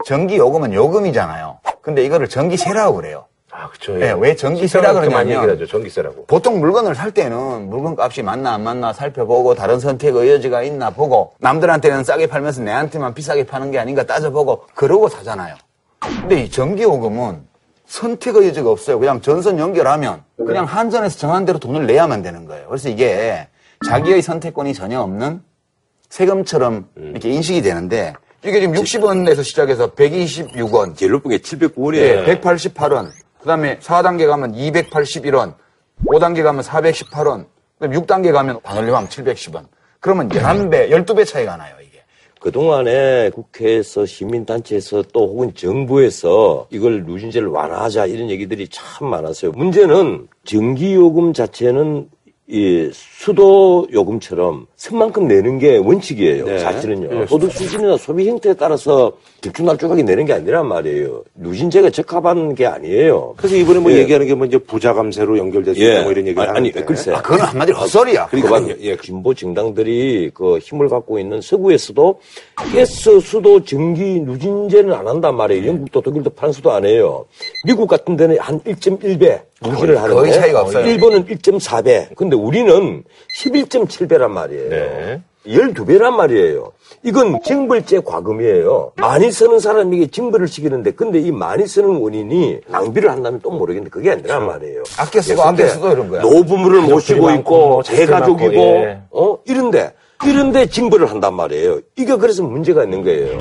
C: 전기 요금은 요금이잖아요. 근데 이거를 전기세라고 그래요.
A: 아, 그쵸.
C: 네, 왜 전기세라
A: 그렇게 많이
C: 그러냐면
A: 얘기를 하죠. 전기세라고.
C: 보통 물건을 살 때는 물건 값이 맞나 안 맞나 살펴보고 다른 선택의 여지가 있나 보고 남들한테는 싸게 팔면서 내한테만 비싸게 파는 게 아닌가 따져보고 그러고 사잖아요. 근데 이 전기요금은 선택의 여지가 없어요. 그냥 전선 연결하면 그냥 한전에서 정한 대로 돈을 내야만 되는 거예요. 그래서 이게 자기의 선택권이 전혀 없는 세금처럼 이렇게 인식이 되는데 이게 지금 60원에서 시작해서 126원,
B: 제일 높은 게 709원이에요.
C: 예, 188원. 그 다음에 4단계 가면 281원. 5단계 가면 418원. 그 다음에 6단계 가면 반올림하면 710원. 그러면 11배, 12배 차이가 나요, 이게.
B: 그동안에 국회에서 시민단체에서 또 혹은 정부에서 이걸 누진제를 완화하자 이런 얘기들이 참 많았어요. 문제는 전기요금 자체는 이 수도 요금처럼 쓴만큼 내는 게 원칙이에요.
A: 네.
B: 사실은요. 소득 수준이나 소비 형태에 따라서 들쭉날쭉하게 내는 게 아니란 말이에요. 누진제가 적합한 게 아니에요.
A: 그래서 이번에 뭐
B: 예.
A: 얘기하는 게 뭐 이제 부자 감세로 연결될 수 있다 뭐 이런 얘기를
B: 아니,
A: 하는데.
B: 글쎄.
C: 아, 그건 한마디로 헛소리야.
B: 그러니까 예, 진보 정당들이 그 힘을 갖고 있는 서구에서도 가스, 수도, 전기 누진제는 안 한단 말이에요. 영국도 독일도 프랑스도 안 해요. 미국 같은 데는 한 1.1배 누진을 하는데
C: 거의 차이가 없어요.
B: 일본은 1.4배. 근데 우리는 11.7배란 말이에요.
A: 네.
B: 12배란 말이에요. 이건 징벌제 과금이에요. 많이 쓰는 사람에게 징벌을 시키는데 근데 이 많이 쓰는 원인이 낭비를 한다면 또 모르겠는데 그게 아니란 말이에요.
C: 아껴 쓰고 아껴 쓰고 이런 거야.
B: 노부모를 모시고 있고
A: 뭐
B: 대가족이고
A: 예.
B: 어 이런데 이런데 징벌을 한단 말이에요. 이게 그래서 문제가 있는 거예요.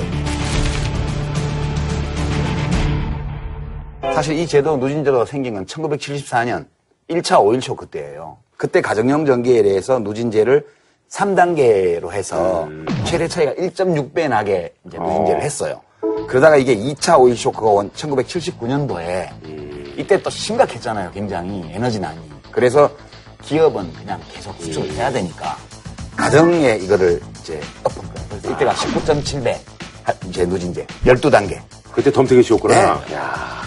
C: 사실 이 제도, 누진제도가 생긴 건 1974년 1차 5.1초 그때예요. 그때 가정용 전기에 대해서 누진제를 3단계로 해서 최대 차이가 1.6배 나게 이제 누진제를 했어요. 그러다가 이게 2차 오일 쇼크가 온 1979년도에 이때 또 심각했잖아요. 굉장히 에너지난이. 그래서 기업은 그냥 계속 수출을 해야 되니까 가정에 이거를 이제 엎은 거예요. 그래서 이때가 19.7배 이제 누진제 12단계.
A: 그때 덤태기 쉬웠구나.
C: 네.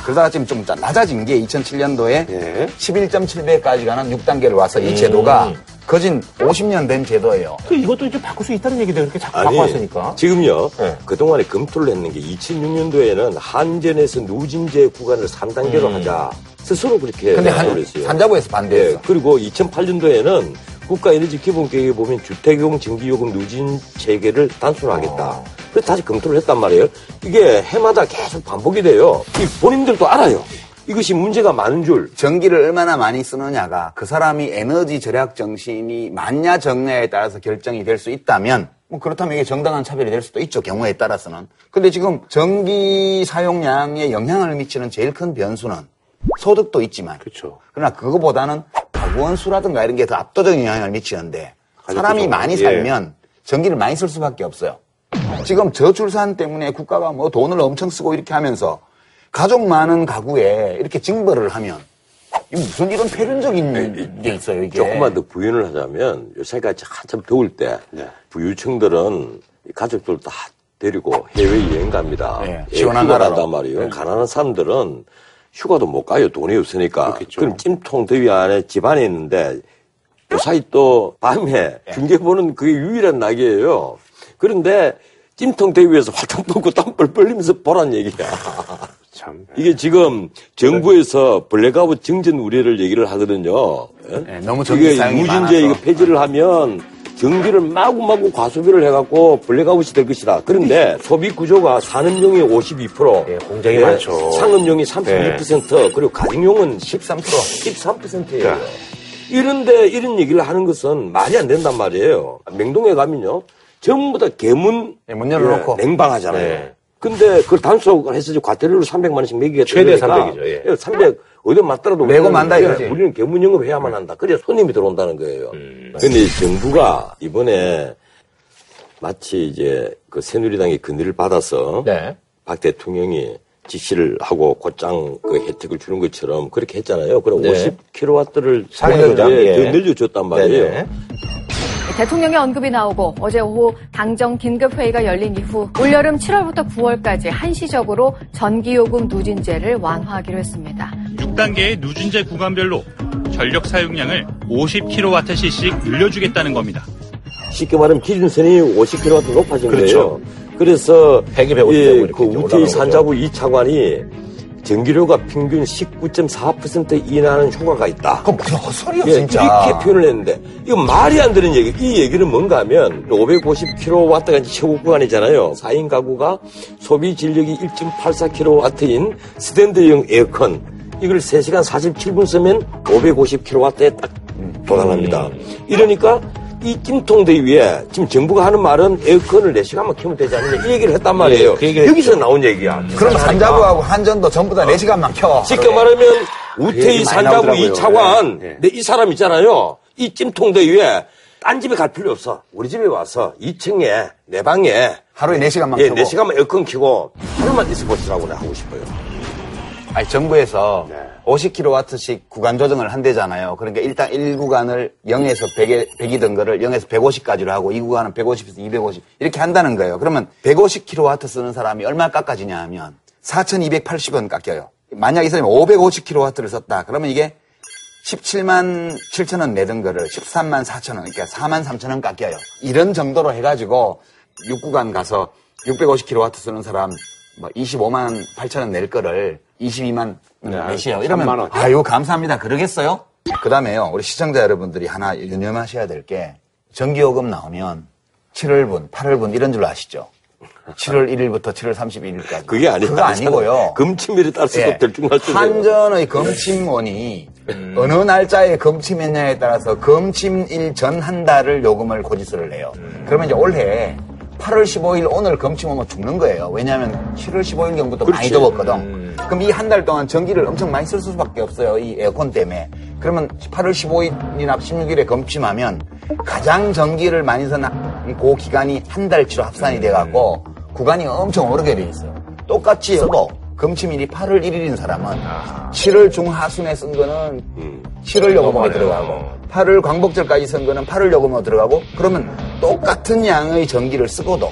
C: 그러다가 지금 좀 낮아진 게 2007년도에
A: 예.
C: 11.7배까지 가는 6단계로 와서 이 제도가 거진 50년 된 제도예요.
A: 그 이것도 이제 바꿀 수 있다는 얘기도 이렇게 자꾸
B: 아니,
A: 바꿔왔으니까.
B: 지금요,
A: 네.
B: 그동안에 검토를 했는 게 2006년도에는 한전에서 누진제 구간을 3단계로 하자. 스스로 그렇게
C: 근데 한,
B: 그랬어요.
C: 산자부에서
B: 예,
C: 반대했어.
B: 그리고 2008년도에는 국가에너지 기본계획에 보면 주택용 전기요금 누진 체계를 단순화하겠다. 그래서 다시 검토를 했단 말이에요. 이게 해마다 계속 반복이 돼요. 이 본인들도 알아요. 이것이 문제가 많은 줄.
C: 전기를 얼마나 많이 쓰느냐가 그 사람이 에너지 절약 정신이 많냐 적냐에 따라서 결정이 될 수 있다면 뭐 그렇다면 이게 정당한 차별이 될 수도 있죠 경우에 따라서는 근데 지금 전기 사용량에 영향을 미치는 제일 큰 변수는 소득도 있지만
A: 그렇죠.
C: 그러나 그거보다는 원 수라든가 이런 게 더 압도적인 영향을 미치는데 사람이
A: 좀,
C: 많이
A: 예.
C: 살면 전기를 많이 쓸 수밖에 없어요. 지금 저출산 때문에 국가가 뭐 돈을 엄청 쓰고 이렇게 하면서 가족 많은 가구에 이렇게 징벌을 하면 무슨 이런 폐륜적인 게 있어요 이게.
B: 조금만 더 부연을 하자면 요새같이 한참 더울 때 부유층들은 이 가족들 다 데리고 해외 여행 갑니다.
C: 네,
B: 예,
C: 시원한.
B: 간단 말이에요.
C: 네.
B: 가난한 사람들은 휴가도 못 가요. 돈이 없으니까.
A: 그렇겠죠.
B: 그럼 찜통 더위 안에 집 안에 있는데 요사이 또 밤에
C: 네.
B: 중계 보는 그게 유일한 낙이에요. 그런데 찜통 더위에서 홀딱 벗고 땀 뻘뻘 흘리면서 보란 얘기야.
A: 참.
B: 이게 지금 정부에서 블랙아웃 정전 우려를 얘기를 하거든요. 예?
C: 네, 너무
B: 이게
C: 많아서.
B: 이거 폐지를 하면 전기를 마구마구 과소비를 해갖고 블랙아웃이 될 것이다. 그런데 소비 구조가 산업용이 52%,
A: 예, 공장이 많죠.
B: 상업용이 36%, 그리고 가정용은
C: 13%.
B: 13%예요.
A: 자.
B: 이런데 이런 얘기를 하는 것은 말이 안 된단 말이에요. 명동에 가면요. 전부 다 개문
C: 예, 문 열어놓고.
B: 냉방하잖아요.
A: 네.
B: 근데 그걸 단속을 해서 과태료를 300만 원씩 매기겠다.
A: 최대
B: 그러니까
A: 300 이죠, 예.
B: 300 어디 맞더라도
C: 매고 만다 이거지.
B: 예, 우리는 개문 영업해야만 한다. 그래야 손님이 들어온다는 거예요.
A: 음.
B: 근데 정부가 이번에 마치 이제 그 새누리당이 근위를 받아서
A: 네.
B: 박 대통령이 지시를 하고 곧장 그 혜택을 주는 것처럼 그렇게 했잖아요. 그럼
A: 네.
B: 50kW를
A: 상위 조작, 예.
B: 더 늘려줬단 말이에요.
A: 네네.
D: 대통령의 언급이 나오고 어제 오후 당정 긴급회의가 열린 이후 올여름 7월부터 9월까지 한시적으로 전기요금 누진제를 완화하기로 했습니다.
F: 6단계의 누진제 구간별로 전력 사용량을 50kWcc씩 늘려주겠다는 겁니다.
B: 쉽게 말하면 기준선이 50kW 높아진
A: 그렇죠.
B: 거예요. 그래서
A: 100이 150 되고
B: 예,
A: 이렇게
B: 그 우태희 산자부 2차관이 전기료가 평균 19.4% 인하하는 효과가 있다.
C: 그건 무슨 헛소리야
B: 예,
C: 진짜.
B: 이렇게 표현을 했는데 이거 말이 안 되는 얘기. 이 얘기는 뭔가 하면 550kW가 이제 최고 구간이잖아요. 4인 가구가 소비 진력이 1.84kW인 스탠드형 에어컨 이걸 3시간 47분 쓰면 550kW에 딱 도달합니다. 이러니까 이 찜통대 위에 지금 정부가 하는 말은 에어컨을 4시간만 켜면 되지 않느냐 이 얘기를 했단 말이에요.
A: 예, 그 얘기를
B: 여기서 나온 얘기야.
C: 그럼 산자부하고 한전도 전부 다 4시간만 켜.
B: 쉽게 말하면 우태희
A: 얘기 많이
B: 산자부. 이차관
A: 예, 예.
B: 네, 이 사람 있잖아요. 이 찜통대 위에 딴 집에 갈 필요 없어. 우리 집에 와서 2층에 내 방에
C: 하루에 4시간만
B: 예,
C: 켜고.
B: 4시간만 에어컨 켜고 하루만 있어 보시라고 하고 싶어요.
C: 아니, 정부에서
B: 네.
C: 50kW씩 구간 조정을 한대잖아요. 그러니까 일단 1구간을 0에서 100에, 100이던 거를 0에서 150까지로 하고 이 구간은 150에서 250 이렇게 한다는 거예요. 그러면 150kW 쓰는 사람이 얼마 깎아지냐 하면 4,280원 깎여요. 만약 이 사람이 550kW를 썼다. 그러면 이게 17만 7천 원 내던 거를 13만 4천 원, 그러니까 4만 3천 원 깎여요. 이런 정도로 해가지고 6구간 가서 650kW 쓰는 사람 뭐 25만 8천 원 낼 거를 22만
A: 네,
C: 내시요.
A: 3만
C: 이러면
A: 원.
C: 아유 감사합니다. 그러겠어요? 그 다음에요. 우리 시청자 여러분들이 하나 유념하셔야 될 게 전기요금 나오면 7월분, 8월분 이런 줄 아시죠? 7월 1일부터 7월 31일까지.
B: 그게 아니라
C: 그거 아니고요.
B: 금침일에 따라서
C: 예.
B: 줄
C: 한전의 검침원이
B: 음.
C: 어느 날짜에 검침했냐에 따라서 검침일 전 한 달을 요금을 고지서를 내요.
B: 음.
C: 그러면 이제 올해 8월 15일 오늘 검침 오면 죽는 거예요. 왜냐하면 7월 15일 경부터 많이. 더웠거든.
B: 음.
C: 그럼 이 한 달 동안 전기를 엄청 많이 쓸 수밖에 없어요. 이 에어컨 때문에. 그러면 8월 15일이나 16일에 검침하면 가장 전기를 많이 쓰는 그 기간이 한 달치로 합산이 돼갖고 구간이 엄청 오르게 돼 있어요. 똑같이 써도 금치밀이 8월 1일인 사람은 7월 중하순에 쓴 거는 7월 요금에 들어가고 8월 광복절까지 쓴 거는 8월 요금에 들어가고 그러면 똑같은 양의 전기를 쓰고도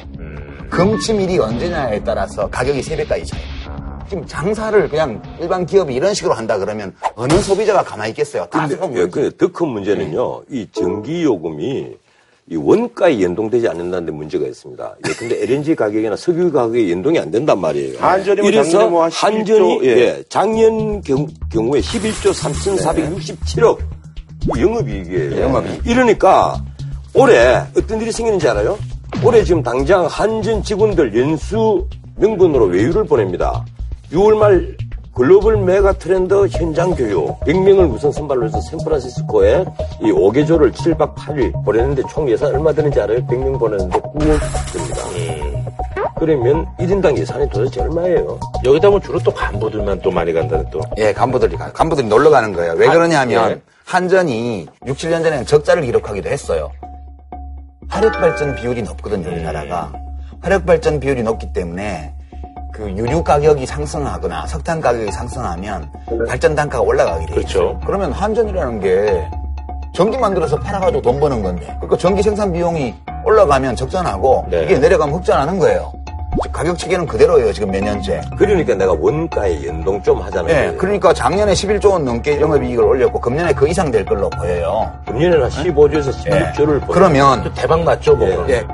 C: 금치밀이 언제냐에 따라서 가격이 3배까지 차요. 지금 장사를 그냥 일반 기업이 이런 식으로 한다 그러면 어느 소비자가 가만히 있겠어요? 다
B: 근데, 예, 근데 더 큰 문제는요, 이 전기요금이 이 원가에 연동되지 않는다는 데 문제가 있습니다. 예, 근데 LNG 가격이나 석유 가격에 연동이 안 된단 말이에요.
A: 한전이 뭐
B: 이래서
A: 뭐한 11조,
B: 한전이
A: 예.
B: 예, 작년 경, 경우에 11조 3,467억 영업이익이에요.
C: 영업이익.
B: 이러니까 올해 어떤 일이 생기는지 알아요? 올해 지금 당장 한전 직원들 연수 명분으로 외유를 보냅니다. 6월 말 글로벌 메가 트렌드 현장 교육 100명을 우선 선발로 해서 샌프란시스코에 이 5개조를 7박 8일 보냈는데 총 예산 얼마 드는지 알아요? 100명 보냈는데 9억 듭니다. 그러면 1인당 예산이 도대체 얼마예요?
A: 여기다 뭐 주로 또 간부들만 또 많이 간다는 또.
C: 예, 간부들이 가요. 간부들이 놀러 가는 거예요. 왜
A: 아,
C: 그러냐면
A: 예.
C: 한전이 6, 7년 전에는 적자를 기록하기도 했어요. 화력 발전 비율이 높거든요,
A: 음.
C: 우리나라가. 화력 발전 비율이 높기 때문에 그 유류 가격이 상승하거나 석탄 가격이 상승하면 발전 단가가 올라가게 돼요.
A: 그렇죠.
C: 그러면 한전이라는 게 전기 만들어서 팔아가지고 돈 버는 건데. 그러니까 전기 생산 비용이 올라가면 적자나고
A: 네.
C: 이게 내려가면 흑자나는 거예요. 가격 체계는 그대로예요, 지금 몇 년째.
B: 그러니까 내가 원가에 연동 좀
C: 예,
B: 거예요.
C: 그러니까 작년에 11조 원 넘게 영업이익을 올렸고 금년에 그 이상 될 걸로 보여요.
B: 금년에는 한 15조에서 16조를
C: 예. 그러면
A: 대박 났죠, 뭐.
B: 예.
C: 예.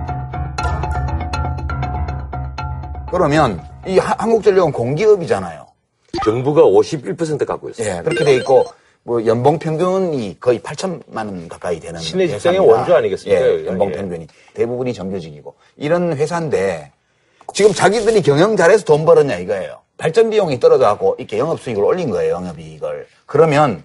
C: 그러면 이 하- 한국전력은 공기업이잖아요.
B: 정부가 51% 갖고 있어요.
C: 예, 그렇게 돼 있고 뭐 연봉 평균이 거의 8천만 원 가까이 되는
A: 신의 직장의. 원조 아니겠습니까,
C: 예? 연봉
A: 예.
C: 평균이 대부분이 정규직이고 이런 회사인데 지금 자기들이 경영 잘해서 돈 벌었냐 이거예요. 발전 비용이 떨어져갖고 이렇게 영업 수익을 올린 거예요, 영업 이익을. 그러면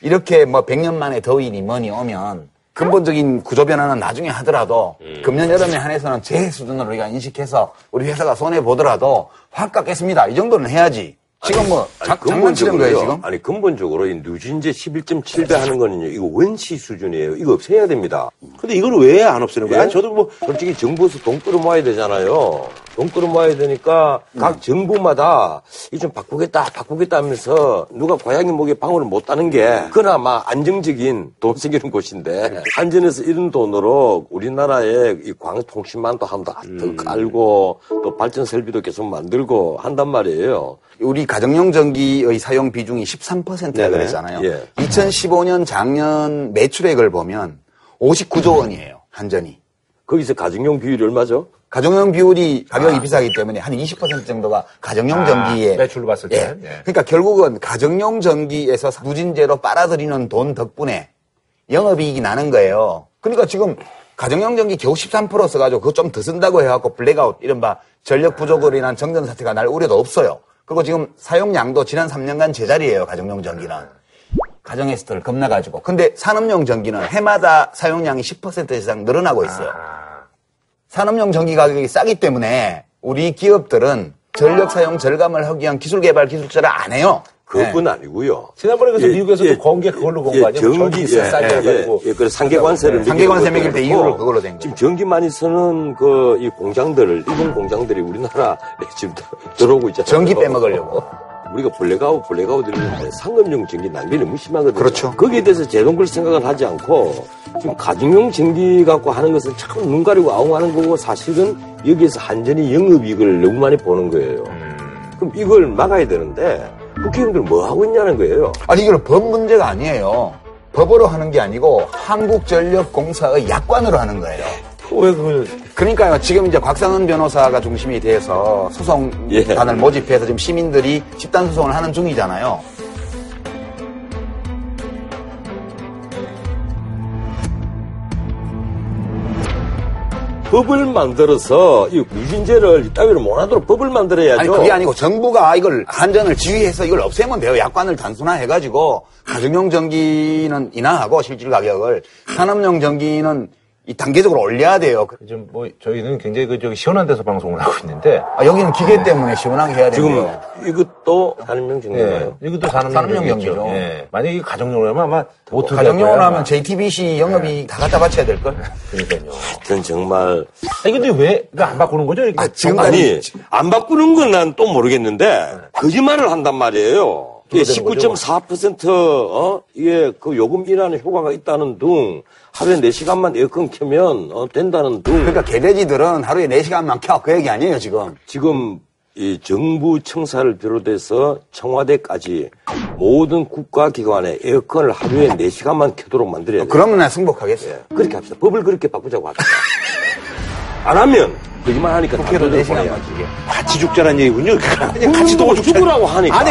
C: 이렇게 뭐 100년 만에 더위니 뭐니 오면 근본적인 구조 변화는 나중에 하더라도
A: 음.
C: 금년 여름에 한해서는 제 수준으로 우리가 인식해서 우리 회사가 손해 보더라도 확 깎겠습니다. 이 정도는 해야지. 지금 뭐 장, 장난치는 거예요 지금?
B: 아니 근본적으로 이 누진제 11.7배 하는 거는요 이거 원시 수준이에요. 이거 없애야 됩니다.
A: 근데 이걸 왜 안 없애는 거야?
B: 예?
A: 아니, 저도 뭐
B: 솔직히 정부에서 돈 끌어모아야 되잖아요. 돈 끌어모아야 되니까 각 정부마다 이 좀 바꾸겠다 바꾸겠다 하면서 누가 고양이 목에 방울을 못 따는 게 그나마 안정적인 돈 생기는 곳인데 한전에서 이런 돈으로 우리나라의 이 광통신망도 한더 더 깔고 또 발전 설비도 계속 만들고 한단 말이에요.
C: 우리 가정용 전기의 사용 비중이 13%라
A: 네네.
C: 그랬잖아요.
B: 예.
C: 2015년 작년 매출액을 보면 59조 원이에요. 한전이.
B: 거기서 가정용 비율이 얼마죠?
C: 가정용 비율이 가격이 비싸기 때문에 한 20% 정도가 가정용
A: 아,
C: 전기에
A: 매출로 봤을 때.
C: 예.
A: 예.
C: 그러니까 결국은 가정용 전기에서 누진제로 빨아들이는 돈 덕분에 영업이익이 나는 거예요. 그러니까 지금 가정용 전기 겨우 13% 써가지고 그거 좀 더 쓴다고 해갖고 블랙아웃 이른바 전력 부족으로 인한 정전 사태가 날 우려도 없어요. 그리고 지금 사용량도 지난 3년간 제자리예요. 가정용 전기는. 가정 에스터를 겁나 가지고. 근데 산업용 전기는 해마다 사용량이 10% 이상 늘어나고 있어요. 산업용 전기 가격이 싸기 때문에 우리 기업들은 전력 사용 절감을 하기 위한 기술 개발 기술 투자를 안 해요.
B: 그것뿐 아니고요.
A: 지난번에 그래서
B: 예,
A: 미국에서도
B: 예,
A: 공개 그걸로 본
B: 예,
A: 거 아니에요?
B: 전기
A: 전기
B: 예,
A: 싸게
B: 예,
A: 해가지고.
B: 예, 그래서 상계관세를
A: 네.
C: 상계관세 매길 때 이유를 그걸로 된 거죠.
B: 지금 전기 많이 쓰는 그 이 공장들을 일본 공장들이 우리나라에 지금 들어오고 있잖아요.
C: 전기 빼먹으려고.
B: 우리가 블랙아웃 블랙아웃 이러는데 상업용 전기 낭비 너무 심하거든요.
C: 그렇죠.
B: 거기에 대해서 제동 걸 생각을 하지 않고 지금 가정용 전기 갖고 하는 것은 참 눈 가리고 아웅하는 거고 사실은 여기에서 한전이 영업이익을 너무 많이 보는 거예요. 그럼 이걸 막아야 되는데 국회의원들 뭐 하고 있냐는 거예요.
C: 아니 이건 법 문제가 아니에요. 법으로 하는 게 아니고 한국전력공사의 약관으로 하는 거예요.
A: 왜 그걸.
C: 그러니까요. 지금 이제 곽상은 변호사가 중심이 돼서 소송단을
B: 예.
C: 모집해서 지금 시민들이 집단 소송을 하는 중이잖아요.
B: 법을 만들어서 이 유진제를 이따위로 못하도록 법을 만들어야죠.
C: 아니 그게 아니고 정부가 이걸 한전을 지휘해서 이걸 없애면 돼요. 약관을 단순화해가지고 가정용 전기는 인하하고 실질 가격을 산업용 전기는 이 단계적으로 올려야 돼요.
A: 지금 뭐 저희는 굉장히 그 저기 시원한 데서 방송을 하고 있는데
C: 아, 여기는 기계 때문에 시원하게 해야
B: 지금
C: 되는데.
B: 이것도 산업용
A: 예.
B: 정도인가요?
A: 이것도 산업용, 경기죠. 예. 만약에 가정용으로 하면 아마 못투
C: 가정용으로 하면 JTBC 영업이
A: 네.
C: 다 갖다 바쳐야 될 걸?
A: 그러니까요.
B: 하여튼 정말
A: 아니 근데 왜 이거 안 바꾸는 거죠? 이렇게
C: 아, 지금
B: 아니 안 바꾸는 건 난 또 모르겠는데 거짓말을 한단 말이에요. 이게 19.4% 어? 이게 그 요금 인하는 효과가 있다는 둥 하루에 4시간만 에어컨 켜면 어, 된다는 둥
C: 그러니까 개돼지들은 하루에 4시간만 켜. 그 얘기 아니에요, 지금.
B: 지금 이 정부 청사를 비롯해서 청와대까지 모든 국가기관에 에어컨을 하루에 4시간만 켜도록 만들어야 돼요.
C: 그러면 나 승복하겠어요.
B: 그렇게 합시다. 법을 그렇게 바꾸자고 합시다. 안 하면 거짓말 하니까
C: 국회로
B: 단독으로
C: 4시간만
B: 보내야지.
C: 주게.
A: 같이 죽자는 얘기군요. 그냥 같이 죽자.
B: 죽으라고 하니까.
C: 아니,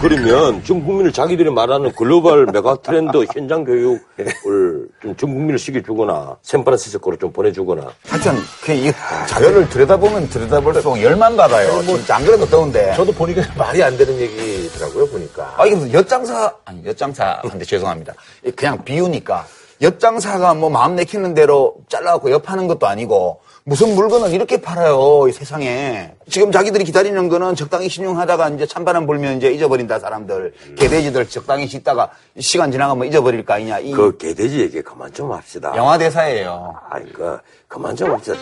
B: 그러면 전 국민을 자기들이 말하는 글로벌 메가 트렌드 현장 교육을 좀전 국민을 시켜주거나 샌프란시스코로 좀 보내주거나
C: 하여튼, 그, 이 자료를 들여다보면 들여다볼수록 열만 받아요. 진짜 안 그래도 더운데.
A: 저도 보니까 말이 안 되는 얘기더라고요, 보니까.
C: 아, 이게 엿장사, 아니, 엿장사한테 죄송합니다. 그냥 비유니까. 엿장사가 뭐 마음 내키는 대로 잘라갖고 엿파는 것도 아니고, 무슨 물건을 이렇게 팔아요, 이 세상에. 지금 자기들이 기다리는 거는 적당히 신용하다가 이제 찬바람 불면 이제 잊어버린다, 사람들. 개돼지들 적당히 씻다가 시간 지나가면 잊어버릴 거 아니냐. 이
B: 그 개돼지 얘기 그만 좀 합시다.
C: 영화 대사예요.
B: 아니 그 그만 좀 합시다.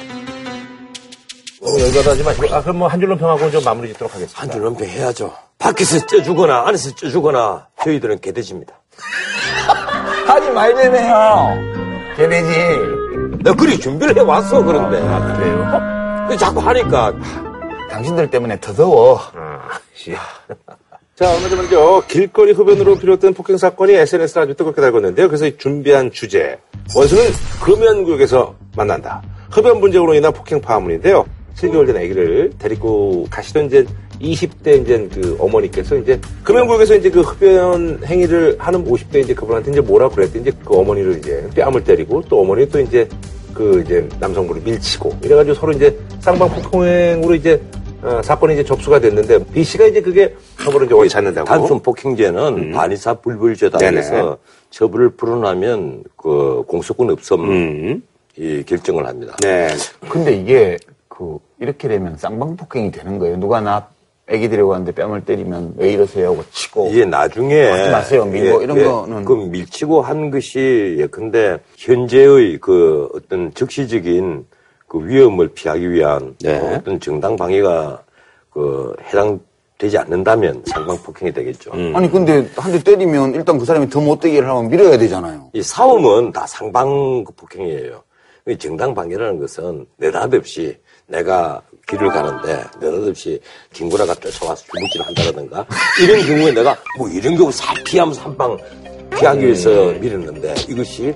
A: 너무 열받아하지 마시고. 아, 그럼 뭐 한 줄로 평하고 좀 마무리 짓도록 하겠습니다.
B: 한줄 넘게 해야죠. 밖에서 쪄주거나 안에서 쪄주거나 저희들은 개돼지입니다.
C: 하지 말자며요. 개돼지.
B: 내가 그리 준비를 해왔어 그런데.
A: 그래요?
B: 근데 자꾸 하니까
C: 당신들 때문에 더 더워.
A: 아, 씨. 자, 얼마 전 말이죠. 길거리 흡연으로 비롯된 폭행 사건이 SNS를 아주 뜨겁게 달궜는데요. 그래서 이 준비한 주제. 원수는 금연구역에서 만난다. 흡연 분쟁으로 인한 폭행 파문인데요. 7개월 된 아기를 데리고 가시던 이제 20대 이제 그 어머니께서 이제 금연구역에서 이제 그 흡연 행위를 하는 50대 이제 그분한테 이제 뭐라 그랬대. 이제 그 어머니를 이제 뺨을 때리고 또 어머니 또 이제 그 이제 남성분을 밀치고 이래가지고 서로 이제 쌍방 폭행으로 이제 어, 사건이 이제 접수가 됐는데 B 씨가 이제 그게 처벌을 이제 원치 않는다고.
B: 단순 폭행죄는 반의사 불벌죄다
A: 네네.
B: 해서 처벌을 불어나면 그 공소권 없음
A: 음.
B: 이 결정을 합니다.
A: 네.
C: 근데 이게 그 이렇게 되면 쌍방폭행이 되는 거예요. 누가 나 애기 데리고 갔는데 뺨을 때리면 왜 이러세요 하고 치고
B: 이게 나중에
C: 하지 마세요. 밀고 이런 거는.
B: 그 밀치고 한 것이 예컨대 현재의 그 어떤 적시적인 그 위험을 피하기 위한
A: 네.
B: 그 어떤 정당 방해가 그 해당 되지 않는다면 상방 폭행이 되겠죠.
C: 아니 근데 한 대 때리면 일단 그 사람이 더 못되게 하면 밀어야 되잖아요.
B: 이 싸움은 다 상방 폭행이에요. 이 정당 방해라는 것은 느닷없이 내가 길을 가는데 느닷없이 김구라가 쫓아와서 주먹질을 한다라든가 이런 경우에 내가 뭐 이런 경우 사 피하면서 한 방 피하기 위해서 밀었는데 이것이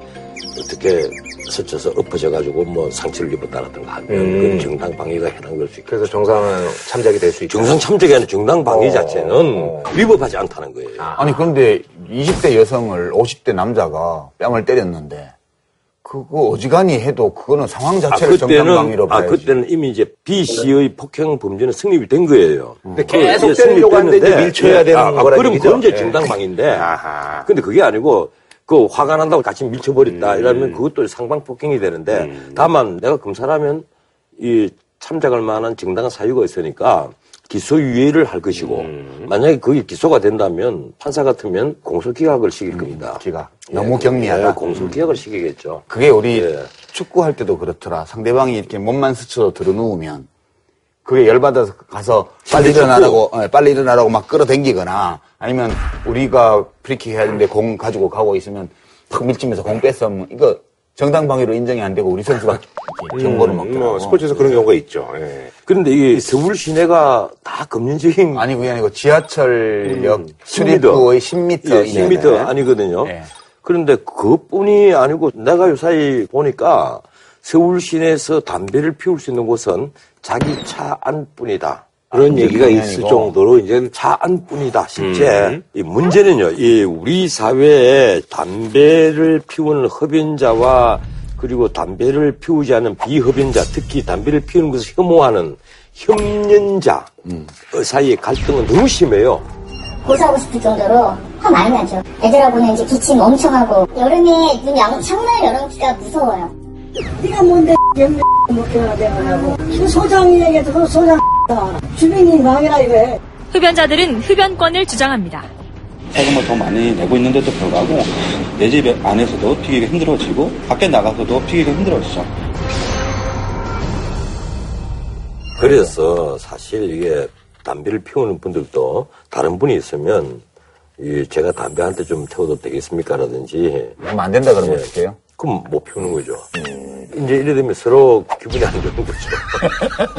B: 어떻게 스쳐서 엎어져가지고 뭐 상처를 입었다라든가 하면 그건 정당 방해가 해당될 수 있고
A: 그래서 정상 참작이 될 수 있죠.
B: 정상 참작이 아니라 정당 방해
A: 어.
B: 자체는
A: 어.
B: 위법하지 않다는 거예요.
C: 아니 그런데 20대 여성을 50대 남자가 뺨을 때렸는데 그거 어지간히 해도 그거는 상황
B: 아,
C: 자체를 정당방위로
B: 아,
C: 봐야지.
B: 그때는 이미 이제 B 씨의 폭행 범죄는 성립이 된 거예요.
A: 근데 계속
B: 예,
A: 때리려고 하는데 밀쳐야 되는
B: 아, 아,
A: 거라는
B: 그럼? 그건 이제
A: 예.
B: 정당방인데.
A: 아하.
B: 근데 그게 아니고 그 화가 난다고 같이 밀쳐버렸다
A: 음.
B: 이러면 그것도 상방 폭행이 되는데 다만 내가 검사라면 이 참작할 만한 정당한 사유가 있으니까 기소유예를 할 것이고
A: 음.
B: 만약에 그게 기소가 된다면 판사 같으면 공소기각을 시킬 겁니다.
C: 기각. 너무 경미하다.
B: 예, 공소기각을 시키겠죠.
C: 그게 우리
B: 예.
C: 축구할 때도 그렇더라. 상대방이 이렇게 몸만 스쳐 들어누우면 그게 열받아서 가서 빨리
B: 축구.
C: 일어나라고, 예, 빨리 일어나라고 막 끌어당기거나 아니면 우리가 프리킥 해야 되는데 공 가지고 가고 있으면 팍 밀치면서 공 뺐으면 이거 정당 방위로 인정이 안 되고 우리 선수가 경고를 먹더라고.
A: 뭐 스포츠에서 그런 경우가 있죠. 예.
B: 그런데 이게 서울 시내가 다 금연적인
C: 아니 그게 아니고 지하철역
B: 음,
C: 출입구의 10m,
B: 예,
C: 이내네.
B: 10m 아니거든요.
C: 예.
B: 그런데 그뿐이 아니고 내가 요사이 보니까 서울 시내에서 담배를 피울 수 있는 곳은 자기 차 안뿐이다. 그런
C: 아,
B: 얘기가 있을
C: 아니고.
B: 정도로 이제 차 안뿐이다. 실제 이 문제는요. 이 우리 사회에 담배를 피우는 흡연자와 그리고 담배를 피우지 않은 비흡연자, 특히 담배를 피우는 것을 혐오하는 혐연자 사이의 갈등은 너무 심해요.
G: 고소하고 싶을 정도로 화 많이 나죠. 애들하고는 이제 기침 엄청 하고 여름에 눈 양, 창문을 열어놓기가 무서워요. 네가 뭔데 먹혀야 되냐고. 그 소장이 얘기해서 소장 주민이 망이라 이거해.
H: 흡연자들은 흡연권을 주장합니다.
I: 세금을 더 많이 내고 있는데도 불구하고 내 집 안에서도 피기가 힘들어지고 밖에 나가서도 피기가 힘들어지죠.
B: 그래서 사실 이게 담배를 피우는 분들도 다른 분이 있으면 이 제가 담배 한 대 좀 태워도 되겠습니까?라든지
C: 그러면 안 된다 그러면
B: 예.
C: 어떻게 해요?
B: 그럼 못 피우는 거죠. 이제 이래 되면 서로 기분이 안 좋은 거죠.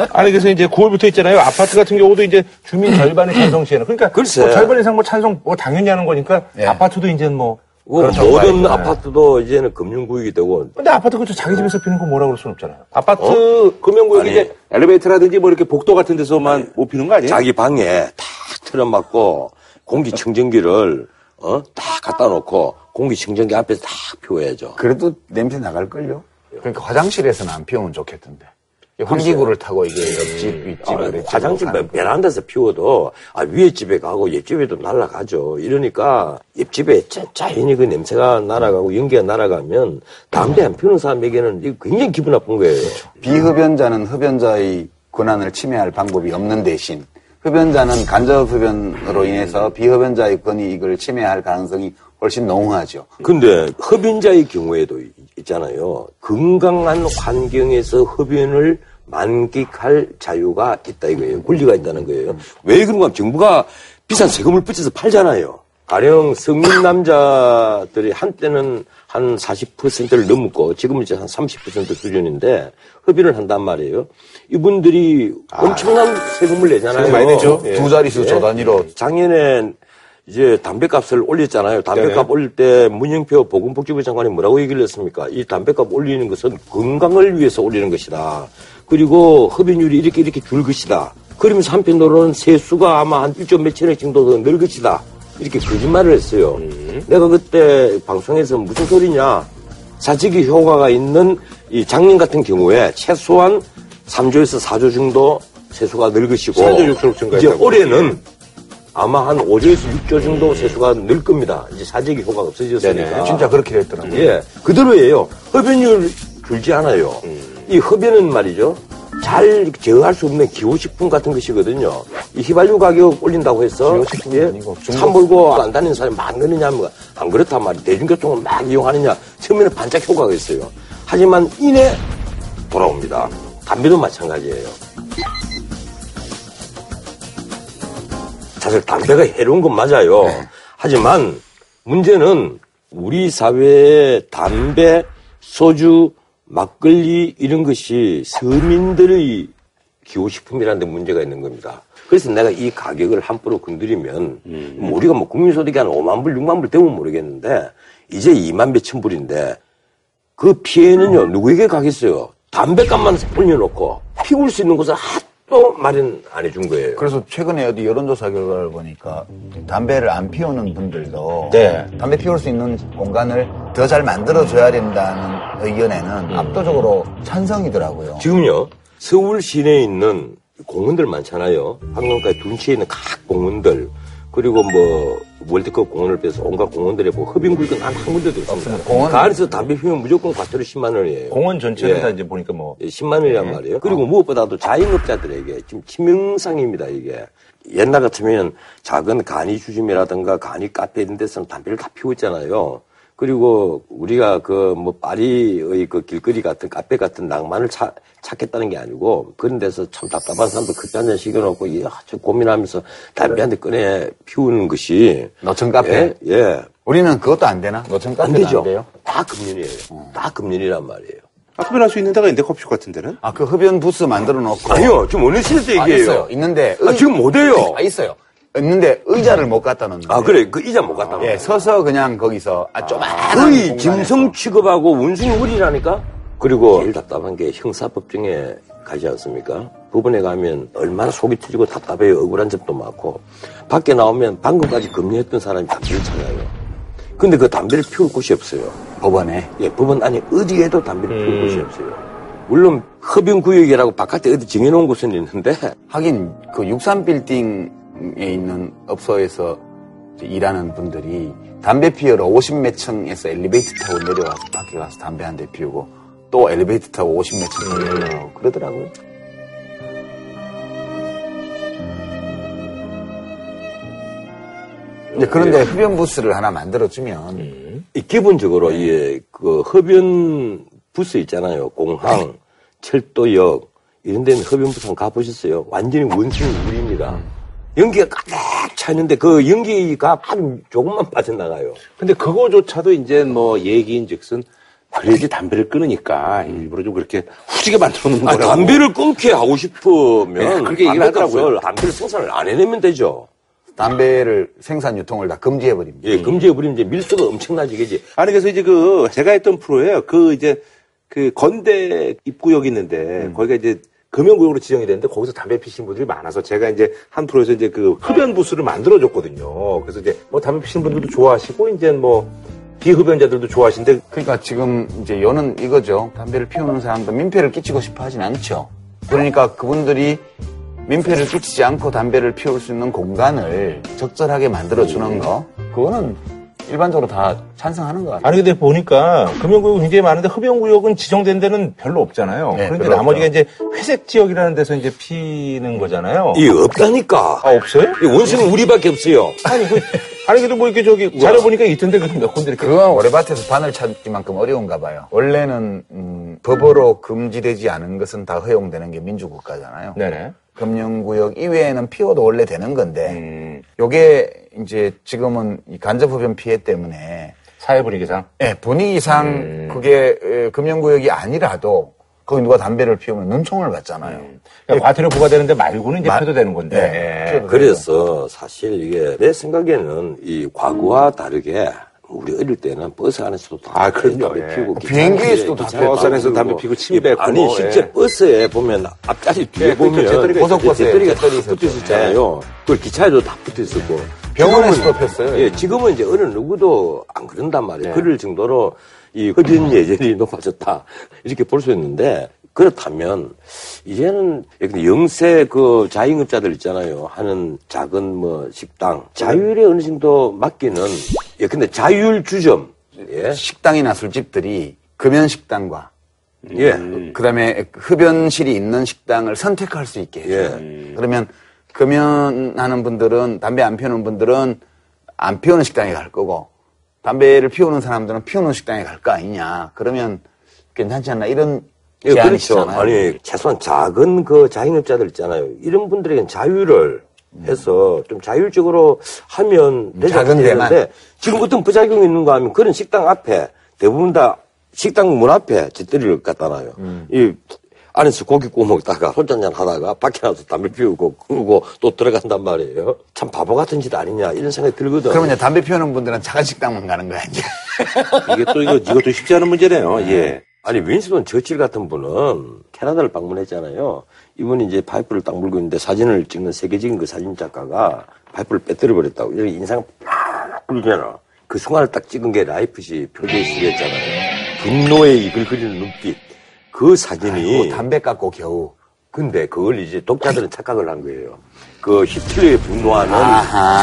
A: 아니 그래서 이제 9월부터 있잖아요. 아파트 같은 경우도 이제 주민 절반이 찬성 시에는 그러니까
B: 글쎄.
A: 뭐 절반 이상 뭐 찬성 뭐 당연히 하는 거니까
C: 예.
A: 아파트도 이제
B: 뭐뭐 모든. 아파트도 이제는 금융구역이 되고
A: 근데 아파트 그쵸 자기 집에서 피는 거 뭐라 그럴 수는 없잖아요. 아파트 금연구역이
B: 아니.
A: 이제 엘리베이터라든지 뭐 이렇게 복도 같은 데서만 못 피는 거 아니에요?
B: 자기 방에 다 틀어막고 공기청정기를 어? 다 갖다 놓고 공기청정기 앞에서 다 피워야죠.
C: 그래도 냄새 나갈걸요? 그러니까 화장실에서는 안 피우면 좋겠던데. 이 환기구를 타고 이게 옆집, 윗집,
B: 아, 화장실
C: 거.
B: 베란다에서 피워도 아, 위에 집에 가고 옆집에도 날아가죠. 이러니까 옆집에 자, 자연히 그 냄새가 날아가고 연기가 날아가면 담배 안 피우는 사람에게는 이거 굉장히 기분 나쁜 거예요.
C: 비흡연자는 흡연자의 권한을 침해할 방법이 없는 대신 흡연자는 간접 흡연으로 인해서 비흡연자의 권익을 침해할 가능성이 훨씬 농후하죠.
B: 근데 흡연자의 경우에도 이- 있잖아요. 건강한 환경에서 흡연을 만끽할 자유가 있다 이거예요. 권리가 있다는 거예요. 왜 그런가 하면 정부가 비싼 세금을 붙여서 팔잖아요. 가령 성인 남자들이 한때는 한 40%를 넘고 지금은 이제 한 30% 수준인데 흡연을 한단 말이에요. 이분들이 엄청난 세금을 내잖아요.
A: 많이 내죠. 예.
C: 두 자릿수 저 단위로
B: 작년에 이제 담배값을 올렸잖아요. 담배값
A: 네네.
B: 올릴 때 문영표 보건복지부 장관이 뭐라고 얘기를 했습니까? 이 담배값 올리는 것은 건강을 위해서 올리는 것이다. 그리고 흡연율이 이렇게 이렇게 줄 것이다. 그러면서 한편으로는 세수가 아마 한 1조 몇천억 정도 더 늘 것이다. 이렇게 거짓말을 했어요. 내가 그때 방송에서 무슨 소리냐. 사직이 효과가 있는 이 작년 같은 경우에 최소한 3조에서 4조 정도 세수가 늘 것이고
A: 4조 6조 증가했다고.
B: 이제 올해는 아마 한 5조에서 6조 정도 세수가 늘 겁니다. 이제 사직이 효과가 없어졌으니까.
A: 네네.
C: 진짜 그렇게 됐더라고요.
B: 예, 그대로예요. 흡연율 줄지 않아요. 이 흡연은 말이죠. 잘 제어할 수 없는 기호식품 같은 것이거든요. 이 휘발유 가격 올린다고 해서
A: 기호식품이
B: 예, 차 몰고 안 다니는 사람이 많느냐 뭐, 안 그렇단 말이에요. 대중교통을 막 이용하느냐 처음에는 반짝 효과가 있어요. 하지만 이내 돌아옵니다. 담배도 마찬가지예요. 사실 담배가 해로운 건 맞아요. 하지만 문제는 우리 사회에 담배, 소주, 막걸리 이런 것이 서민들의 기호식품이라는 데 문제가 있는 겁니다. 그래서 내가 이 가격을 함부로 건드리면 뭐 우리가 뭐 국민소득이 한 5만 불, 6만 불 되면 모르겠는데 이제 2만 몇천 불인데 그 피해는요 누구에게 가겠어요? 담배값만 올려놓고 피울 수 있는 곳을 하 도 마련 안 해준 거예요.
C: 그래서 최근에 어디 여론조사 결과를 보니까 담배를 안 피우는 분들도
A: 네.
C: 담배 피울 수 있는 공간을 더 잘 만들어줘야 된다는 의견에는 압도적으로 찬성이더라고요.
B: 지금요 서울 시내에 있는 공원들 많잖아요. 한강가에 둔치에 있는 각 공원들 그리고 뭐 월드컵 공원을 빼서 온갖 공원들에 뭐 흡연구역은 단한 군데도 없습니다.
C: 공원-
B: 그 안에서 담배 피우면 무조건 과태료 10만 원이에요.
A: 공원 전체를
B: 예.
A: 다 이제 보니까 뭐
B: 10만 원이란 말이에요. 그리고 무엇보다도 자영업자들에게 지금 치명상입니다, 이게. 옛날 같으면 작은 간이 주점이라든가 간이 카페 이런 데서는 담배를 다 피우고 있잖아요. 그리고 우리가 그 뭐 파리의 그 길거리 같은 카페 같은 낭만을 찾, 찾겠다는 게 아니고 그런 데서 참 답답한 사람들 커피 한 잔 시켜놓고 이저 고민하면서 담배 한 대 꺼내 피우는 것이
C: 노천 카페.
B: 예, 예.
C: 우리는 그것도 안 되나? 노천
B: 안
C: 카페도
B: 되죠.
C: 안 돼요?
B: 다 금년이에요. 다 금년이란 말이에요.
A: 아, 흡연할 수 있는 데가 있는데 커피숍 같은 데는?
C: 아, 그 흡연 부스 만들어 놓고.
B: 아니요, 지금 어느 시대
C: 아,
B: 얘기예요?
C: 있어요. 있는데.
B: 아, 지금 못 해요.
C: 아, 있어요. 있는데 의자를 못 갖다 놓는.
B: 아, 그래. 그 이자 못 갖다 놔.
C: 예, 서서 그냥 거기서 아, 조만한
B: 거의. 짐승 취급하고 원숭이 홀이라니까? 그리고 제일 답답한 게 형사법정에 가지 않습니까? 법원에 가면 얼마나 속이 터지고 답답해요. 억울한 점도 많고. 밖에 나오면 방금까지 금리했던 사람이 담배를 찾아요. 근데 그 담배를 피울 곳이 없어요.
C: 법원에.
B: 예, 법원 안에 어디에도 담배를 피울 곳이 없어요. 물론 흡연 구역이라고 바깥에 어디 정해놓은 곳은 있는데
C: 하긴 그 63 빌딩에 있는 업소에서 일하는 분들이 담배 피우러 50몇 층에서 엘리베이터 타고 내려와서 밖에 가서 담배 한 대 피우고 또 엘리베이터 타고 50몇 층 올라가고 그러더라고요. 이제 그런데 흡연 부스를 하나 만들어주면
B: 이 기본적으로 이그 흡연 부스 있잖아요. 공항, 철도역 이런 데는 흡연 부스 한번 가보셨어요? 완전히 원숭이 물입니다. 연기가 가득 차 있는데 그 연기가 아주 조금만 빠져나가요.
A: 근데 그거조차도 이제 뭐 얘기인즉슨 그래야지 담배를 끊으니까 일부러 좀 그렇게 후지게 만들어 놓은
B: 아,
A: 거라고.
B: 담배를 끊게 하고 싶으면
A: 네, 그렇게 얘기를 하더라고요.
B: 담배를 생산을 안 해내면 되죠.
C: 담배를 생산 유통을 다 금지해 버립니다.
B: 예, 금지해 버리면 이제 밀수가 엄청나지겠지.
A: 아니 그래서 이제 그 제가 했던 프로예요. 그 이제 그 건대 입구역이 있는데 거기가 이제 금연구역으로 지정이 됐는데 거기서 담배 피시는 분들이 많아서 제가 이제 한 프로에서 이제 그 흡연 부스를 만들어줬거든요. 그래서 이제 뭐 담배 피시는 분들도 좋아하시고 이제 뭐 비흡연자들도 좋아하시는데
C: 그러니까 지금 이제 요는 이거죠. 담배를 피우는 사람도 민폐를 끼치고 싶어 하진 않죠. 그러니까 그분들이 민폐를 끼치지 않고 담배를 피울 수 있는 공간을 적절하게 만들어주는 거, 그거는 일반적으로 다 찬성하는 것 같아요.
A: 아니 근데 보니까 금연구역 굉장히 많은데 흡연구역은 지정된 데는 별로 없잖아요.
C: 네,
A: 그런데
C: 별로
A: 나머지가
C: 없죠.
A: 이제 회색 지역이라는 데서 이제 피는 거잖아요.
B: 이게 없다니까.
A: 아 없어요?
B: 이 원수는 우리밖에 없어요.
A: 아니 그 아니 그래도 뭐 이렇게 저기 자료 보니까 있던데 그몇 군데 이렇게
C: 그건 오래밭에서 바늘 찾기만큼 어려운가 봐요. 원래는 음, 법으로 금지되지 않은 것은 다 허용되는 게 민주국가잖아요.
A: 네네.
C: 금융구역 이외에는 피워도 원래 되는 건데,
A: 음,
C: 요게 이제 지금은 이 간접흡연 피해 때문에
A: 사회 분위기상
C: 예, 분위기상
A: 음.
C: 그게 에, 금연구역이 아니라도 거기 누가 담배를 피우면 눈총을 받잖아요.
A: 그러니까 과태료 부과되는데 말고는 이제
C: 마-
A: 펴도 되는 건데.
C: 네.
A: 예.
B: 그래서 사실 이게 내 생각에는 이 과거와 다르게 우리 어릴 때는 버스 안에서도 다
A: 아, 그럼요.
B: 담배
A: 예.
B: 피우고
C: 비행기에서도 담배
A: 버스 안에서 담배. 피우고 침 뱉고
B: 아니
A: 뭐,
B: 실제
A: 예.
B: 버스에 보면 앞자리 뒤에
A: 예,
B: 보면
A: 재떨이
B: 붙어. 있었잖아요. 그 기차에도 다 붙어 있었고
C: 병원에서도
B: 지금은-
C: 폈어요.
B: 예, 지금은 이제 어느 누구도 안 그런단 말이에요.
A: 네.
B: 그럴 정도로 이 흡연 예절이 높아졌다 이렇게 볼 수 있는데 그렇다면 이제는 영세 그 자영업자들 있잖아요. 하는 작은 뭐 식당 자율에 어느 정도 맡기는 예 근데 자율 주점 예.
C: 식당이나 술집들이 금연식당과
B: 예.
C: 그다음에 흡연실이 있는 식당을 선택할 수 있게 해줘요.
B: 예.
C: 그러면 금연하는 분들은 담배 안 피우는 분들은 안 피우는 식당에 갈 거고 담배를 피우는 사람들은 피우는 식당에 갈 거 아니냐. 그러면 괜찮지 않나 이런
B: 예, 그렇죠. 아니, 최소한 작은 그 자영업자들 있잖아요. 이런 분들에겐 자유를 해서 좀 자율적으로 하면 되지
C: 작은 데만.
B: 되는데 지금 어떤 부작용이 있는가 하면 그런 식당 앞에 대부분 다 식당 문 앞에 짓들이를 갖다 놔요.
C: 음.
B: 이 안에서 고기 구워 먹다가 한잔 하다가 밖에 나와서 담배 피우고 그러고 또 들어간단 말이에요. 참 바보 같은 짓 아니냐 이런 생각이 들거든.
C: 그러면 이제 담배 피우는 분들은 작은 식당만 가는 거야 이제.
A: 이게 또 이거 이것도 쉽지 않은 문제네요. 예.
B: 아니 윈스턴 처칠 같은 분은 캐나다를 방문했잖아요. 이분이 이제 파이프를 딱 물고 있는데 사진을 찍는 세계적인 그 사진 작가가 파이프를 빼뜨려 버렸다고. 이렇게 인상 팍 쓰잖아. 그 순간을 딱 찍은 게 라이프시 표지였잖아요. 분노의 이글거리는 눈빛. 그 사진이.
C: 뭐 담배 깎고 겨우.
B: 근데 그걸 이제 독자들은 착각을 한 거예요. 그 히틀러에 분노하는.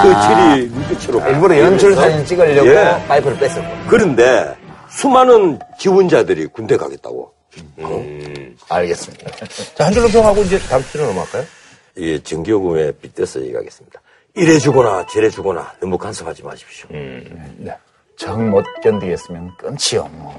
B: 처칠이 눈빛으로.
C: 일부러 연출 사진 찍으려고
B: 예.
C: 파이프를 뺐었고.
B: 그런데 수많은 지원자들이 군대 가겠다고.
C: 알겠습니다.
A: 자, 한 줄로 평하고 이제 다음 주로 넘어갈까요?
B: 이 정기요금에 빗대서 얘기하겠습니다. 이래 주거나 저래 주거나 너무 간섭하지 마십시오.
A: 네.
C: 정못 견디겠으면 끊지요. 뭐.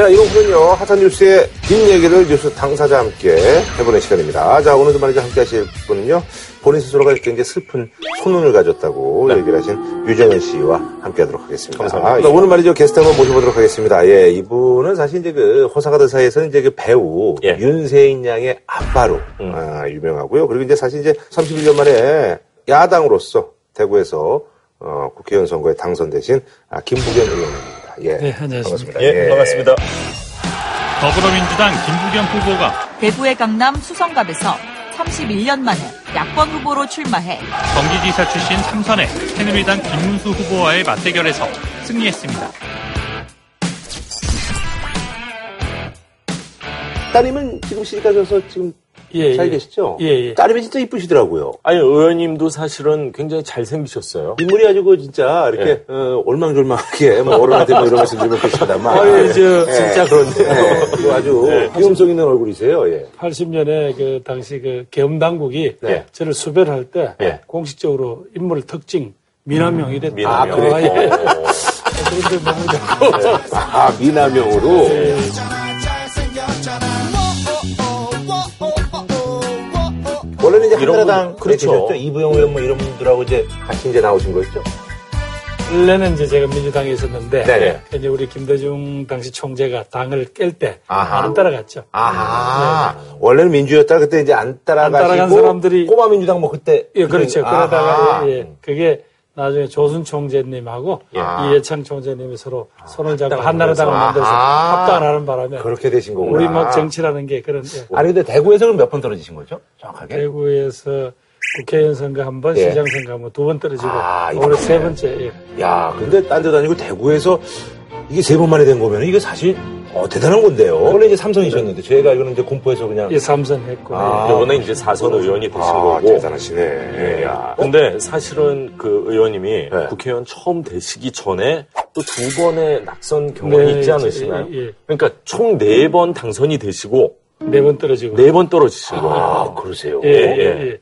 A: 자, 이번은요, 하산 뉴스의 뒷얘기를 뉴스 당사자와 함께 해보는 시간입니다. 자, 오늘도 말이죠, 함께 하실 분은요, 본인 스스로가 굉장히 슬픈 소눈을 가졌다고 얘기를 하신 유정현 씨와 함께 하도록 하겠습니다. 감사합니다. 오늘 말이죠, 게스트 한번 모셔보도록 하겠습니다. 예, 이분은 사실 이제 그 호사가들 사이에서는 이제 그 배우
B: 예.
A: 윤세인 양의 아빠로 아, 유명하고요. 그리고 이제 사실 이제 31년 만에 야당으로서 대구에서 어, 국회의원 선거에 당선되신 아, 김부겸 의원입니다. 예.
J: 네, 안녕하십니까.
A: 반갑습니다.
B: 반갑습니다.
F: 더불어민주당 김부겸 후보가
K: 대구의 강남 수성갑에서 31년 만에 야권 후보로 출마해
F: 경기지사 출신 3선의 새누리당 김문수 후보와의 맞대결에서 승리했습니다.
A: 따님은 지금 시집가셔서 지금
J: 예,
A: 잘
J: 예.
A: 계시죠?
J: 예, 예.
A: 따님이 진짜 이쁘시더라고요.
L: 아니 의원님도 사실은 굉장히 잘생기셨어요.
A: 인물이 아주 그 진짜 이렇게
L: 예.
A: 어, 올망졸망하게 뭐 어른한테 뭐 이런 말씀 좀 해주시다만
J: 아, 예, 저-
A: 진짜 그런데 아주 위험성 있는 얼굴이세요. 예.
J: 80년에 그 당시 그 계엄당국이
A: 네.
J: 저를 수배를 할때
A: 예.
J: 공식적으로 인물 특징 미남형이 됐다.
A: 미남형. 아, 그래요?
J: 예. 그런데 너무
A: 아 미남형으로
J: 예.
A: 원래는 이제 한나라당
L: 분, 그렇죠.
A: 계셨죠? 이부영 의원 뭐 이런 분들하고 이제 같이 이제 나오신 거였죠?
J: 원래는 이제 제가 민주당에 있었는데
A: 네네.
J: 이제 우리 김대중 당시 총재가 당을 깰때
A: 아하.
J: 안 따라갔죠.
A: 아 원래는 민주였다 그때 이제 안 따라가시고
J: 안 따라간 사람들이-
A: 꼬마 민주당 뭐 그때
J: 예, 그렇죠.
A: 아하.
J: 그러다가 예, 예. 그게 나중에 조순 총재님하고 이해창 총재님이 서로 손을 잡고 한나라당을
A: 아하.
J: 만들어서 합당을 하는 바람에
A: 그렇게 되신 거구나.
J: 우리 막 정치라는 게 그런 예.
A: 아니 근데 대구에서 그럼 몇번 떨어지신 거죠? 정확하게?
J: 대구에서 국회의원 선거 한 번,
A: 예.
J: 시장 선거 한 번, 두 번 떨어지고
A: 아,
J: 올해. 세 번째. 예.
A: 야 근데 딴 데도 아니고 대구에서 이게 세 번 만에 된 거면 이게 사실 어, 대단한 건데요. 원래 이제 삼성이셨는데 저희가 이거는 이제 공포에서 그냥
J: 예, 삼선 했고.
A: 아.
J: 예.
L: 이번에 이제 사선 의원이 되신
A: 아,
L: 거고.
A: 대단하시네.
L: 예.
A: 야.
L: 근데 사실은 그 의원님이
A: 네.
L: 국회의원 처음 되시기 전에 또 두 번의 낙선 경험이
J: 네,
L: 있지 않으시나요?
J: 예, 예.
L: 그러니까 총 네 번 당선이 되시고
J: 네 번 떨어지고.
L: 네 번 떨어지신 거예요.
A: 아, 그러세요.
J: 예, 예, 예.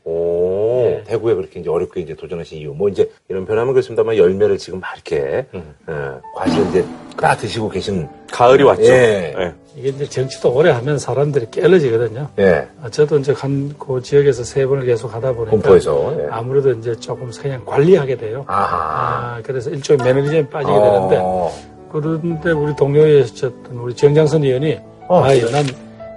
A: 오, 대구에 그렇게 이제 어렵게 이제 도전하신 이유. 뭐 이제 이런 변함은 그렇습니다만 열매를 지금 막 이렇게,
L: 음.
A: 어, 과실을 이제 까 드시고 계신.
L: 가을이 왔죠.
A: 예.
L: 예.
J: 이게 이제 정치도 오래 하면 사람들이 깨어지거든요.
A: 예.
J: 아, 저도 이제 한그 지역에서 세 번을 계속 하다 보니까
A: 공포에서. 예.
J: 아무래도 이제 조금 그냥 관리하게 돼요.
A: 아하.
J: 아, 그래서 일종의 매너리즘에 빠지게 되는데
A: 어.
J: 그런데 우리 동료였었던 우리 정장선 의원이
A: 어.
J: 아이 난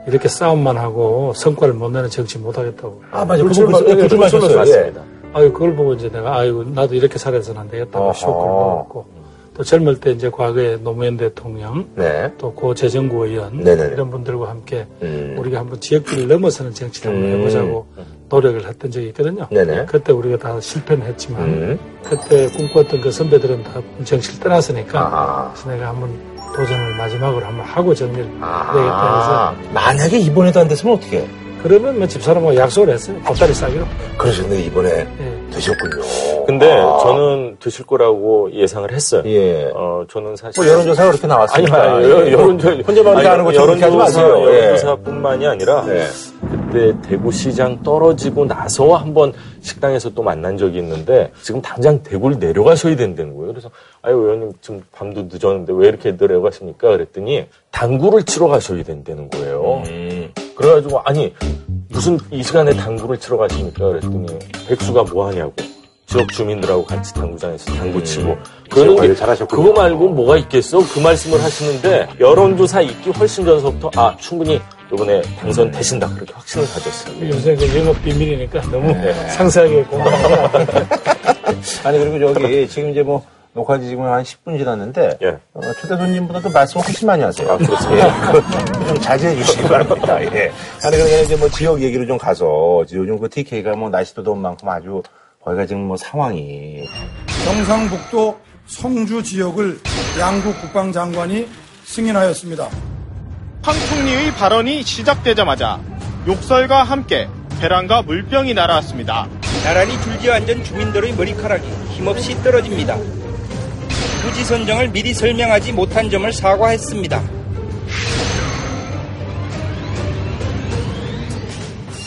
J: 이렇게 싸움만 하고 성과를 못 내는 정치 못 하겠다고.
A: 아, 맞아.
J: 불출-
A: 그걸
J: 불출을
A: 마셨어요.
J: 놨습니다. 아유 그걸 보고 이제 내가 아이고 나도 이렇게 살아서는 안 되겠다고. 쇼크를 먹었고 또 젊을 때 이제 과거에 노무현 대통령
A: 네.
J: 또고 재정구 의원
A: 네네네.
J: 이런 분들과 함께
A: 음.
J: 우리가 한번 지역길을 넘어서는 정치를 한번
A: 음.
J: 해보자고 노력을 했던 적이 있거든요.
A: 네네.
J: 그때 우리가 다 실패는 했지만
A: 음.
J: 그때 꿈꿨던 그 선배들은 다 정치를 떠났으니까
A: 아하.
J: 그래서 내가 한번 도전을 마지막으로 한번 하고 정리를 되겠다
A: 아, 만약에 이번에도 안 됐으면 어떻게 해?
J: 해서 그러면 뭐 집사람하고 약속을 했어요. 보따리 싸기로.
A: 그러셨는데 이번에
J: 예.
A: 되셨군요.
L: 근데
A: 아.
L: 저는 드실 거라고 예상을 했어요.
A: 예.
L: 어, 저는 사실.
A: 뭐 여론조사가 그렇게
L: 아니,
A: 나왔으니까.
L: 아니, 여- 여론조,
A: 혼자만 이렇게 하는 것처럼 그렇게 하지 마세요. 예.
L: 여론조사뿐만이 아니라
A: 네.
L: 그때 대구시장 떨어지고 나서 한번 식당에서 또 만난 적이 있는데 지금 당장 대구를 내려가셔야 된다는 거예요. 그래서 아유 의원님 지금 밤도 늦었는데 왜 이렇게 내려가십니까? 그랬더니 당구를 치러 가셔야 된다는 거예요.
A: 음.
L: 그래가지고 아니 무슨 이 시간에 당구를 치러 가십니까? 그랬더니 백수가 뭐 하냐고. 지역 주민들하고 같이 당구장에서 당구 치고 그러는
A: 음. 관리
L: 게
A: 잘하셨군요.
L: 그거 말고 뭐가 있겠어? 그 말씀을 하시는데 여론조사 있기 훨씬 전서부터 아 충분히 이번에 당선 되신다 그렇게 확신을 가졌어요.
J: 요새 그 영업 비밀이니까 너무
A: 네.
J: 상세하게 공부하고
A: 아니 그리고 저기 지금 이제 뭐 녹화지 지금 한 10분 지났는데
L: 예.
A: 어, 초대 손님보다도 말씀을 훨씬 많이 하세요.
L: 아, 그렇습니다.
A: 예, 좀 자제해 주시기 바랍니다. 예. 아니 그러니까 이제 뭐 지역 얘기로 좀 가서 요즘 그 TK가 뭐 날씨도 더운 만큼 아주 거기가 지금 뭐 상황이
M: 경상북도 성주 지역을 양국 국방장관이 승인하였습니다.
N: 황 총리의 발언이 시작되자마자 욕설과 함께 계란과 물병이 날아왔습니다.
O: 나란히 줄지어앉은 주민들의 머리카락이 힘없이 떨어집니다. 부지 선정을 미리 설명하지 못한 점을 사과했습니다.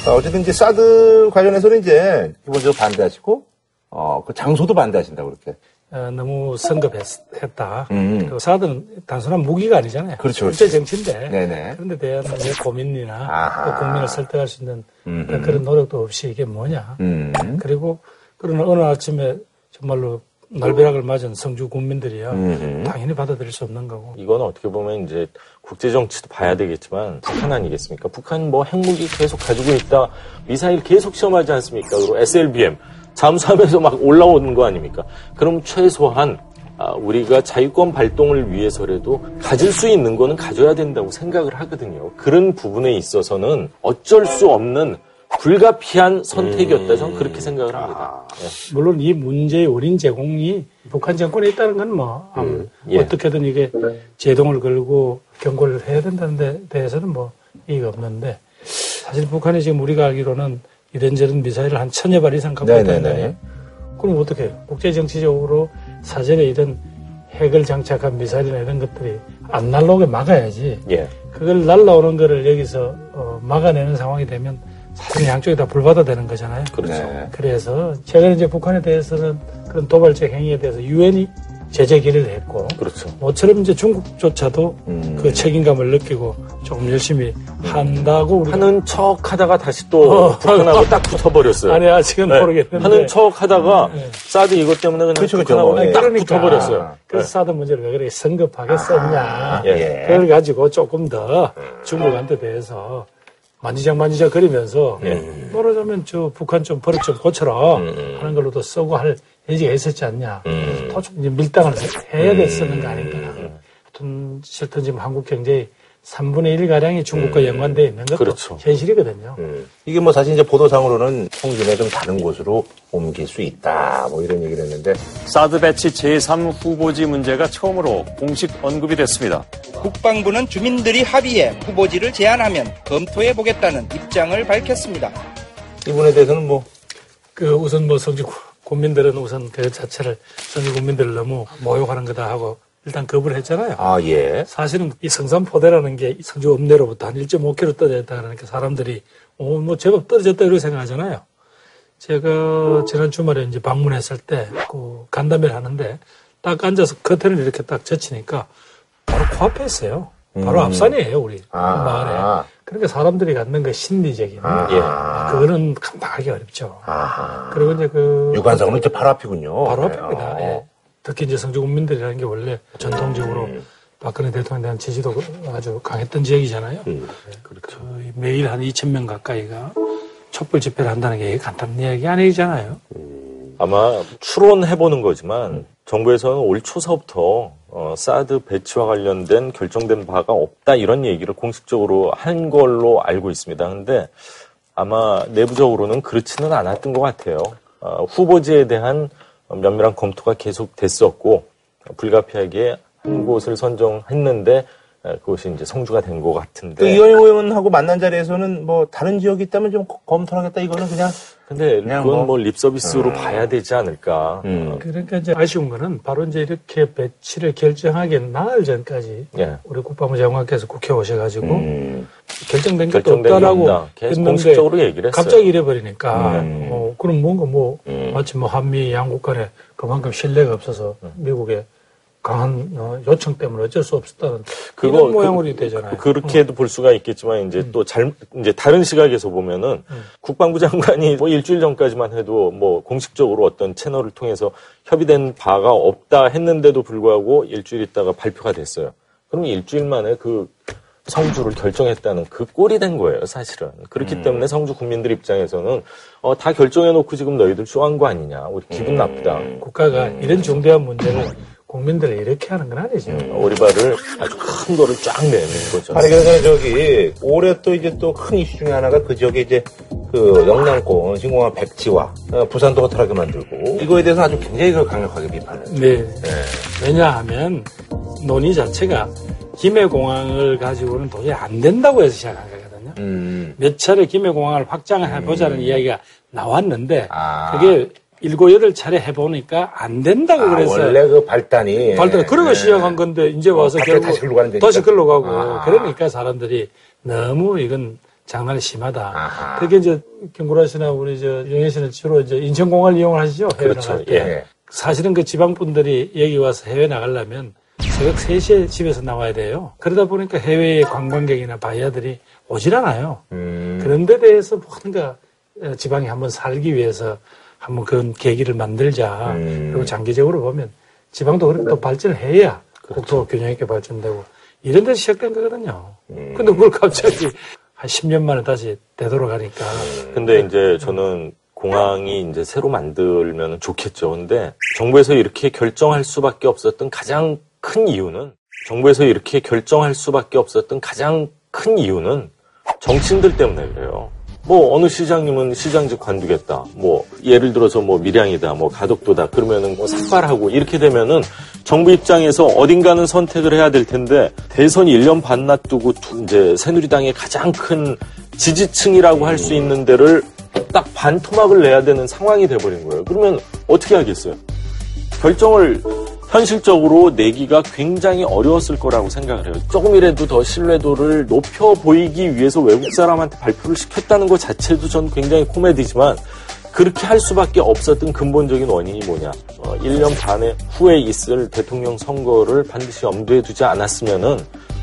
A: 어, 어쨌든 이제 사드 관련해서는 이제 기본적으로 반대하시고 어, 그 장소도 반대하신다고 그렇게.
J: 어, 너무 성급했다.
A: 음.
J: 그 사드는 단순한 무기가 아니잖아요.
A: 그렇죠,
J: 실제
A: 그렇죠.
J: 정치인데
A: 네네.
J: 그런데 대한 내 고민이나
A: 아하.
J: 또 국민을 설득할 수 있는
A: 음흠.
J: 그런 노력도 없이 이게 뭐냐.
A: 음.
J: 그리고 그러나 어느 아침에 정말로 날벼락을 맞은 성주 국민들이야
L: 음흠.
J: 당연히 받아들일 수 없는 거고.
L: 이건 어떻게 보면 이제 국제 정치도 봐야 되겠지만 북한 아니겠습니까? 북한 뭐 핵무기 계속 가지고 있다, 미사일 계속 시험하지 않습니까? 그리고 SLBM 잠수하면서 막 올라오는 거 아닙니까? 그럼 최소한 아, 우리가 자유권 발동을 위해서라도 가질 수 있는 거는 가져야 된다고 생각을 하거든요. 그런 부분에 있어서는 어쩔 수 없는 불가피한 선택이었다. 저는 그렇게 생각을 합니다. 예.
J: 물론 이 문제의 원인 제공이 북한 정권에 있다는 건뭐
L: 예.
J: 어떻게든 이게 제동을 걸고 경고를 해야 된다는 데 대해서는 뭐 이의가 없는데 사실 북한이 지금 우리가 알기로는 이런저런 미사일을 한 천여 발 이상 갖고
A: 네네네.
J: 있다는 그럼 어떻게 해요? 국제 정치적으로 사전에 이런 핵을 장착한 미사일이나 이런 것들이 안 날라오게 막아야지.
A: 예.
J: 그걸 날라오는 거를 여기서 어, 막아내는 상황이 되면 사실 양쪽이 다 불바다되는 거잖아요.
A: 그렇죠.
J: 네. 그래서 최근에 이제 북한에 대해서는 그런 도발적 행위에 대해서 유엔이 제재 기를 했고,
A: 그렇죠.
J: 모처럼 이제 중국조차도
A: 음.
J: 그 책임감을 느끼고 조금 열심히 한다고 우리가
L: 하는 척 하다가 다시 또
J: 어.
L: 북한하고 딱 붙어버렸어요.
J: 아니 아직은
L: 네.
J: 모르겠는데
L: 하는 척 하다가 사드 이것 때문에 그냥
A: 그렇죠, 그렇죠.
L: 북한하고
A: 예.
L: 딱
J: 그러니까.
L: 붙어버렸어요.
J: 그래서 사드 문제를 왜 그렇게 성급하게 썼냐.
A: 예.
J: 그걸 가지고 조금 더 중국한테 대해서 만지작 만지작 거리면서 말하자면 저 북한 좀 버릇 좀 고쳐라 하는 걸로도 쓰고 할 여지가 있었지 않냐. 더좀 이제 밀당을 해야 됐었는 거 아닌가. 하여튼 실은 지금 한국 경제의 3분의 1 가량이 중국과 연관되어 있는 것도
A: 그렇죠.
J: 현실이거든요.
A: 이게 뭐 사실 이제 보도상으로는 통진에 좀 다른 곳으로 옮길 수 있다. 뭐 이런 얘기를 했는데
L: 사드 배치 제3 후보지 문제가 처음으로 공식 언급이 됐습니다.
O: 국방부는 주민들이 합의해 후보지를 제안하면 검토해 보겠다는 입장을 밝혔습니다.
A: 이분에 대해서는 뭐
J: 그 우선 뭐 성주 국민들은 우선 그 자체를 성주 국민들을 너무 모욕하는 거다 하고 일단 거부를 했잖아요.
A: 아 예.
J: 사실은 이 성산포대라는 게 성주 읍내로부터 한 1.5km 떨어졌다 그러니까 사람들이 어, 뭐 제법 떨어졌다 이렇게 생각하잖아요. 제가 지난 주말에 이제 방문했을 때 그 간담회를 하는데 딱 앉아서 커튼을 이렇게 딱 젖히니까 바로 코앞에 있어요. 바로
A: 음.
J: 앞산이에요, 우리
A: 아.
J: 마을에. 그러니까 사람들이 갖는 그 심리적인
A: 아.
J: 예. 그거는 감당하기 어렵죠.
A: 아하.
J: 그리고 이제 그
A: 유관상은 이제 바로 앞이군요.
J: 바로
A: 네.
J: 앞입니다.
A: 어.
J: 예. 특히 이제 성주 국민들이라는 게 원래 전통적으로
A: 음.
J: 박근혜 대통령에 대한 지지도 아주 강했던 지역이잖아요.
A: 음.
J: 그렇죠. 매일 한 2천 명 가까이가 촛불 집회를 한다는 게 간단한 이야기 아니잖아요.
L: 아마 추론해보는 거지만 정부에서는 올 초서부터 어, 사드 배치와 관련된 결정된 바가 없다 이런 얘기를 공식적으로 한 걸로 알고 있습니다. 근데 아마 내부적으로는 그렇지는 않았던 것 같아요. 어, 후보지에 대한 면밀한 검토가 계속 됐었고 불가피하게 한 곳을 선정했는데 어, 그것이 이제 성주가
A: 된것그
L: 같은데.
A: 이현희 의원하고 만난 자리에서는 뭐 다른 지역이 있다면 좀 검토하겠다 이거는 그냥
L: 근데
A: 그냥
L: 그건
A: 뭐-
L: 뭐 립서비스로
A: 음.
L: 봐야 되지 않을까. 어,
J: 그러니까 이제 아쉬운 거는 바로 이제 이렇게 배치를 결정하기 나흘 전까지
L: 예.
J: 우리 국방부 장관께서 국회 오셔가지고
A: 음.
J: 결정된
L: 게
J: 없다라고
L: 없다. 계속 공식적으로 얘기를 했어요.
J: 갑자기 이래버리니까
L: 음.
J: 어, 그럼 뭔가 뭐 마치 뭐 한미 양국 간에 그만큼 신뢰가 없어서
L: 음.
J: 미국의 강한 어, 요청 때문에 어쩔 수 없었다는
L: 그거
J: 이런 모양으로
L: 그,
J: 되잖아요. 음.
L: 그, 렇게도볼 수가 있겠지만 이제 또잘 이제 다른 시각에서 보면은
J: 음.
L: 국방부 장관이 뭐 일주일 전까지만 해도 뭐 공식적으로 어떤 채널을 통해서 협의된 바가 없다 했는데도 불구하고 일주일 있다가 발표가 됐어요. 그럼 일주일 만에 그 성주를 결정했다는 그 꼴이 된 거예요, 사실은. 그렇기 때문에 성주 국민들 입장에서는 어, 다 결정해놓고 지금 너희들 쇼한 거 아니냐, 우리 기분 나쁘다.
J: 국가가 이런 중대한 문제를 국민들을 이렇게 하는 건 아니죠.
L: 오리발을 아주 큰 거를 쫙 내는 거죠.
A: 아니 그래서 저기 올해 또 이제 또 큰 이슈 중에 하나가 그 지역에 이제 그 영남권 신공항 백지화 어, 부산도 허탈하게 만들고 이거에 대해서 아주 굉장히 그 강력하게 비판을.
J: 네. 왜냐하면 논의 자체가 김해공항을 가지고는 도저히 안 된다고 해서 시작한 거거든요.
A: 음.
J: 몇 차례 김해공항을 확장을 해보자는 이야기가 나왔는데
A: 아.
J: 그게 일곱 여덟 차례 해보니까 안 된다고
A: 아,
J: 그래서
A: 원래 그 발단이
J: 발단 그러고
A: 네.
J: 시작한 건데 이제 와서
A: 갑자기
J: 결국
A: 다시 글로 가는.
J: 다시 글로 가고
A: 아.
J: 그러니까 사람들이 너무 이건 장난이 심하다.
A: 아하.
J: 특히 이제 김구라 씨나 우리 저 영애 씨는 주로 이제 인천공항을 이용을 하시죠. 해외
L: 그렇죠.
J: 나갈 때.
L: 예.
J: 사실은 그 지방 분들이 여기 와서 해외 나가려면 새벽 3시에 집에서 나와야 돼요. 그러다 보니까 해외의 관광객이나 바이어들이 오질 않아요.
A: 음.
J: 그런 데 대해서 뭔가 어, 지방에 한번 살기 위해서 한번 그런 계기를 만들자.
A: 음.
J: 그리고 장기적으로 보면 지방도 그렇게 또 발전을 해야
A: 그렇죠.
J: 국토가 균형 있게 발전되고 이런 데서 시작된 거거든요.
A: 음.
J: 근데 그걸 갑자기 한 10년 만에 다시 되돌아가니까.
L: 근데 이제 저는 공항이 이제 새로 만들면 좋겠죠. 근데 정부에서 이렇게 결정할 수밖에 없었던 가장 큰 이유는 정부에서 이렇게 결정할 수밖에 없었던 가장 큰 이유는 정치인들 때문에 그래요. 뭐 어느 시장님은 시장직 관두겠다. 뭐 예를 들어서 뭐 밀양이다, 뭐 가덕도다. 그러면은 뭐 삭발하고 이렇게 되면은 정부 입장에서 어딘가는 선택을 해야 될 텐데 대선 1년 반 놔두고 두- 이제 새누리당의 가장 큰 지지층이라고 할 수 있는 데를 딱 반토막을 내야 되는 상황이 돼버린 거예요. 그러면 어떻게 하겠어요? 결정을 현실적으로 내기가 굉장히 어려웠을 거라고 생각을 해요. 조금이라도 더 신뢰도를 높여 보이기 위해서 외국 사람한테 발표를 시켰다는 것 자체도 전 굉장히 코미디지만 그렇게 할 수밖에 없었던 근본적인 원인이 뭐냐. 어, 1년 반 후에 있을 대통령 선거를 반드시 염두에 두지 않았으면은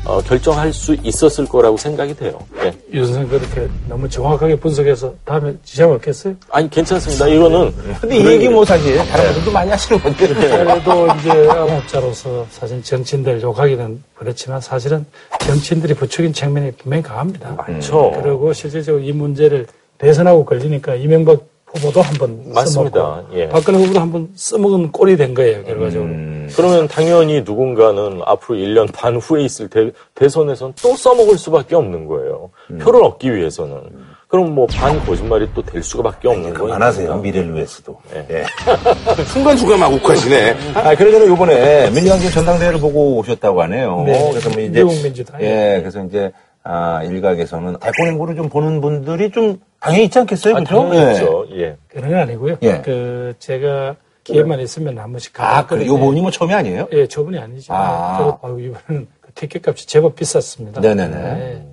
L: 어, 결정할 수 있었을 거라고 생각이 돼요. 네.
J: 유 선생 그렇게 너무 정확하게 분석해서 다음에 지장 없겠어요?
L: 아니 괜찮습니다. 이거는
A: 근데 이 얘기 뭐 사실 다른 분들도 많이 하시는 건데.
J: 그래도 이제 암흑자로서 사실 정치인들 욕하기는 그렇지만 사실은 정치인들이 부추긴 측면이 분명히 강합니다.
L: 많죠.
J: 그리고 실질적으로 이 문제를 대선하고 걸리니까 이명박 후보도 한번
L: 맞습니다.
J: 써먹고
L: 예.
J: 박근혜 후보도 한번 써먹은 꼴이 된 거예요 결과적으로.
L: 그러면 당연히 누군가는 앞으로 1년 반 후에 있을 대, 대선에선 또 써먹을 수밖에 없는 거예요. 표를 얻기 위해서는. 그럼 뭐 반 거짓말이 또 될 수밖에 없는 거예요.
A: 그만하세요. 미래를 위해서도.
L: 네.
A: 예. 순간순간 막 욱하시네. 아, 그러저는 요번에 민주당 지금 전당대회를 보고 오셨다고 하네요.
J: 네.
A: 그래서 뭐 이제.
J: 민주당.
A: 예, 그래서 이제, 아, 일각에서는 대권 행보를 좀 보는 분들이 좀 당연히 있지 않겠어요?
L: 아,
A: 그렇죠?
L: 당연히 있죠. 예.
J: 그런 건 아니고요.
A: 예.
J: 그 제가 기회만 있으면 한 번씩
A: 아, 그래.
J: 가봤거든요.
A: 요번이 뭐 처음이 아니에요?
J: 예, 저분이 아니죠.
A: 아.
J: 바로 이번은 그 티켓 값이 제법 비쌌습니다.
A: 네네네.
J: 네.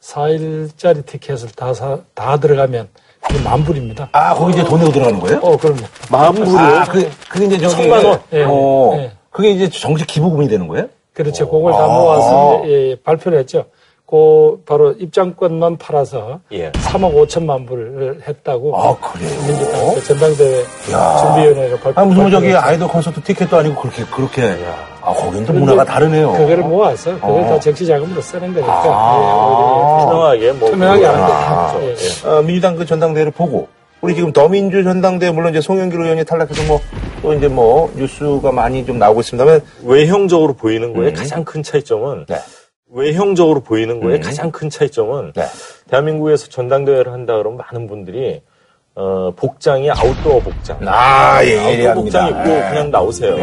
J: 4일짜리 티켓을 다 사, 다 들어가면 그게 만 불입니다.
A: 아, 거기 이제 돈 내고 들어가는 거예요?
J: 어, 그럼요.
L: 만 불이요?
A: 아, 그, 그게 이제 저기.
L: 천만 원?
J: 예.
A: 어,
J: 예.
A: 그게 이제 정식 기부금이 되는 거예요?
J: 그렇죠. 그걸 다
A: 아.
J: 모아서 예, 발표를 했죠. 그 바로 입장권만 팔아서
L: 예.
J: 3억 5천만 불을 했다고
A: 아, 그래요?
J: 민주당 그 전당대회
A: 야.
J: 준비위원회가 발표.
A: 아, 무슨 뭐 저기. 아이돌 콘서트 티켓도 아니고 그렇게, 그렇게. 아, 거긴 또 문화가 다르네요.
J: 그거를 모아서 그걸
A: 어.
J: 다 정치 자금으로 쓰는 거니까
A: 아.
L: 투명하게 뭐.
J: 예, 투명하게 하는 게
A: 아.
J: 낫죠. 예.
A: 어, 민주당 그 전당대회를 보고 우리 지금 더민주 전당대회 물론 이제 송영길 의원이 탈락해서 뭐 또 이제 뭐 뉴스가 많이 좀 나오고 있습니다만
L: 외형적으로 보이는 거에
A: 음.
L: 가장 큰 차이점은
A: 네.
L: 외형적으로 보이는 거에
A: 음.
L: 가장 큰 차이점은
A: 네.
L: 대한민국에서 전당대회를 한다 그러면 많은 분들이 어, 복장이 아웃도어 복장.
A: 아, 예,
L: 아웃도어
A: 예리합니다.
L: 복장 입고
A: 예.
L: 그냥 나오세요.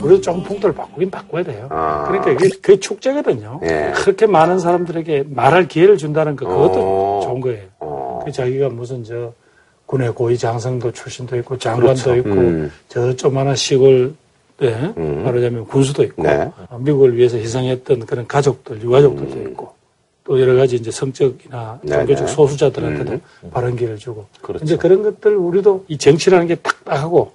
J: 그래서 좀 풍토를 바꾸긴 바꿔야 돼요.
A: 아.
J: 그러니까 이게 그게 축제거든요.
A: 예.
J: 그렇게 많은 사람들에게 말할 기회를 준다는 거 그것도
A: 어.
J: 좋은 거예요.
A: 어.
J: 그 자기가 무슨 저 군의 고위 장성도 출신도 있고 장관도
A: 그렇죠.
J: 있고
A: 음.
J: 저 조만한 시골 에
A: 음.
J: 말하자면 군수도 있고
A: 네.
J: 어, 미국을 위해서 희생했던 그런 가족들 유가족들도 있고 또 여러 가지 이제 성적이나
A: 네,
J: 종교적
A: 네.
J: 소수자들한테도 발언 기회를 주고
L: 그렇죠.
J: 이제 그런 것들 우리도 이 정치라는 게 딱딱하고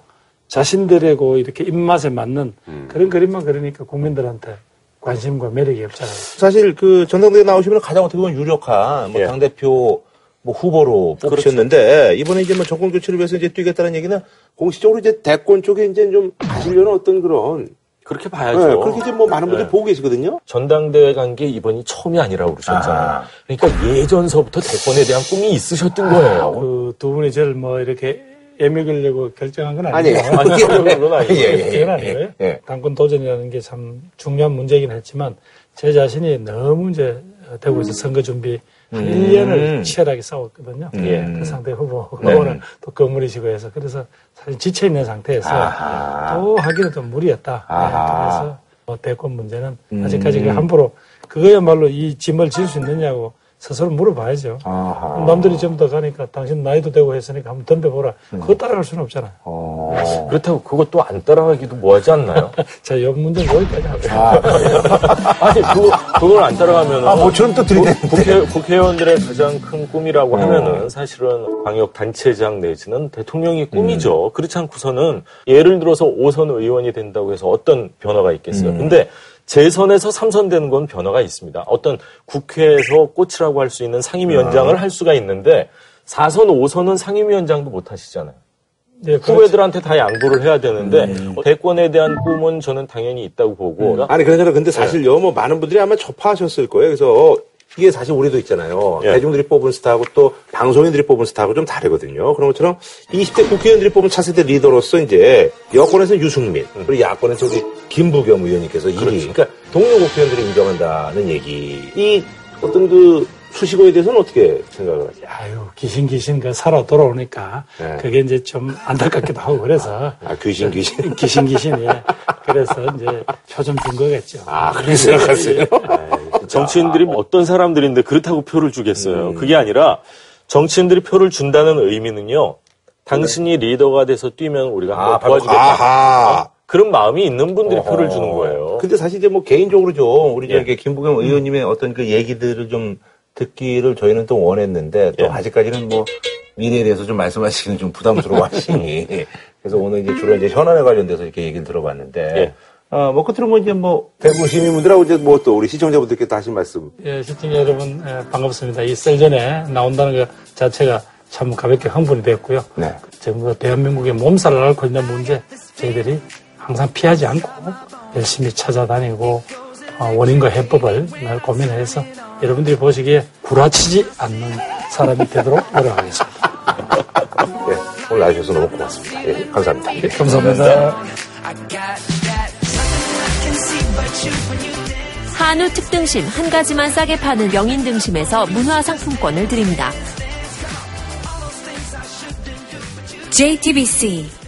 J: 자신들의 그 이렇게 입맛에 맞는 그런 그림만 그리니까 국민들한테 관심과 매력이 없잖아요.
A: 사실 그 전당대회 나오시면 가장 어떻게 보면 유력한 뭐
L: 예.
A: 당대표 뭐 후보로 뽑히셨는데 이번에 이제 뭐 정권 교체를 위해서 이제 뛰겠다는 얘기는 공식적으로 이제 대권 쪽에 이제 좀 가시려는 어떤 그런
L: 그렇게
A: 네,
L: 봐야죠.
A: 그렇게 이제 뭐 많은 분들이
L: 네.
A: 보고 계시거든요.
L: 전당대회 간 게 이번이 처음이 아니라고 그러셨잖아요.
A: 아.
L: 그러니까 예전서부터 대권에 대한 꿈이 있으셨던 거예요.
J: 그 두 분이 저를 뭐 이렇게 애먹으려고 결정한 건
A: 아니,
J: 아니고
L: 아니, 그건 아니고요.
A: 예, 예,
J: 그건 아니고요.
A: 예, 예.
J: 당권 도전이라는 게 참 중요한 문제이긴 했지만 제 자신이 너무 이제 대구에서 선거 준비 한
A: 음.
J: 1년을 치열하게 싸웠거든요.
A: 예.
J: 그 상대 후보,
A: 네.
J: 후보는 또 건물이시고 해서 그래서 사실 지쳐 있는 상태에서
A: 아하.
J: 또 하기는 좀 무리였다. 네,
A: 아하.
J: 그래서 뭐 대권 문제는
A: 음.
J: 아직까지 그 함부로 그거야말로 이 짐을 질 수 있느냐고 스스로 물어봐야죠.
A: 아하.
J: 남들이 좀더 가니까 당신 나이도 되고 했으니까 한번 덤벼보라. 그거 따라갈 수는 없잖아요.
A: 어.
L: 그렇다고 그것도 안 따라가기도 뭐하지 않나요?
J: 자, 이 문제는 여기까지 하죠.
A: 아,
L: 아니, 그거, 그걸 안 따라가면.
A: 아, 모처럼 또 들이대는데.
L: 국회, 국회의원들의 가장 큰 꿈이라고
A: 어.
L: 하면은 사실은 광역단체장 내지는 대통령이 꿈이죠.
A: 음.
L: 그렇지 않고서는 예를 들어서 5선 의원이 된다고 해서 어떤 변화가 있겠어요.
A: 음.
L: 근데 재선에서 3선 되는 건 변화가 있습니다. 어떤 국회에서 꽃이라고 할 수 있는 상임위원장을
A: 아.
L: 할 수가 있는데 4선, 5선은 상임위원장도 못 하시잖아요.
J: 네, 그렇죠.
L: 후배들한테 다 양보를 해야 되는데
A: 음.
L: 대권에 대한 꿈은 저는 당연히 있다고 보고
A: 아니 그러잖아 근데 사실요 뭐 많은 분들이 아마 접하셨을 거예요. 그래서 이게 사실 우리도 있잖아요.
L: 예.
A: 대중들이 뽑은 스타하고 또 방송인들이 뽑은 스타하고 좀 다르거든요. 그런 것처럼 20대 국회의원들이 뽑은 차세대 리더로서 이제 여권에서 유승민 그리고 야권에서 우리 김부겸 의원님께서 1위. 그러니까 동료 국회의원들이 인정한다는 얘기. 이 어떤 그 수식어에 대해서는 어떻게 생각을 하세요?
J: 아유, 귀신 귀신 그 살아 돌아오니까
A: 네.
J: 그게 이제 좀 안타깝기도 하고 그래서
A: 아 귀신 귀신.
J: 귀신 귀신이 그래서 이제 표좀 준 거겠죠.
A: 아 그렇게 생각하세요?
L: 아이, 정치인들이 뭐 어떤 사람들인데 그렇다고 표를 주겠어요. 그게 아니라 정치인들이 표를 준다는 의미는요. 당신이 리더가 돼서 뛰면 우리가 한번
A: 아, 바로-
L: 도와주겠다.
A: 아하.
L: 어? 그런 마음이 있는 분들이
A: 어허.
L: 표를 주는 거예요.
A: 근데 사실 이제 뭐 개인적으로 좀 우리
L: 예.
A: 저기 김부겸 의원님의 어떤 그 얘기들을 좀 듣기를 저희는 또 원했는데 또
L: 예.
A: 아직까지는 뭐 미래에 대해서 좀 말씀하시기는 좀 부담스러워 하시니 그래서 오늘 이제 주로 이제 현안에 관련돼서 이렇게 얘기를 들어봤는데
L: 예.
A: 어, 뭐 끝으로 뭐 이제 뭐 대구 시민분들하고 이제 뭐 또 우리 시청자분들께 다시 말씀
J: 예, 시청자 여러분 예, 반갑습니다. 이 셀전에 나온다는 것 자체가 참 가볍게 흥분이 됐고요.
A: 네.
J: 지금 그 대한민국의 몸살을 앓고 있는 문제 저희들이 항상 피하지 않고 열심히 찾아다니고 어, 원인과 해법을 늘 고민해서 여러분들이 보시기에 구라치지 않는 사람이 되도록 노력하겠습니다.
A: 예, 오늘 나와주셔서 너무 고맙습니다. 예, 감사합니다.
J: 예, 감사합니다.
P: 한우 특등심 한 가지만 싸게 파는 명인 등심에서 문화 상품권을 드립니다.
Q: JTBC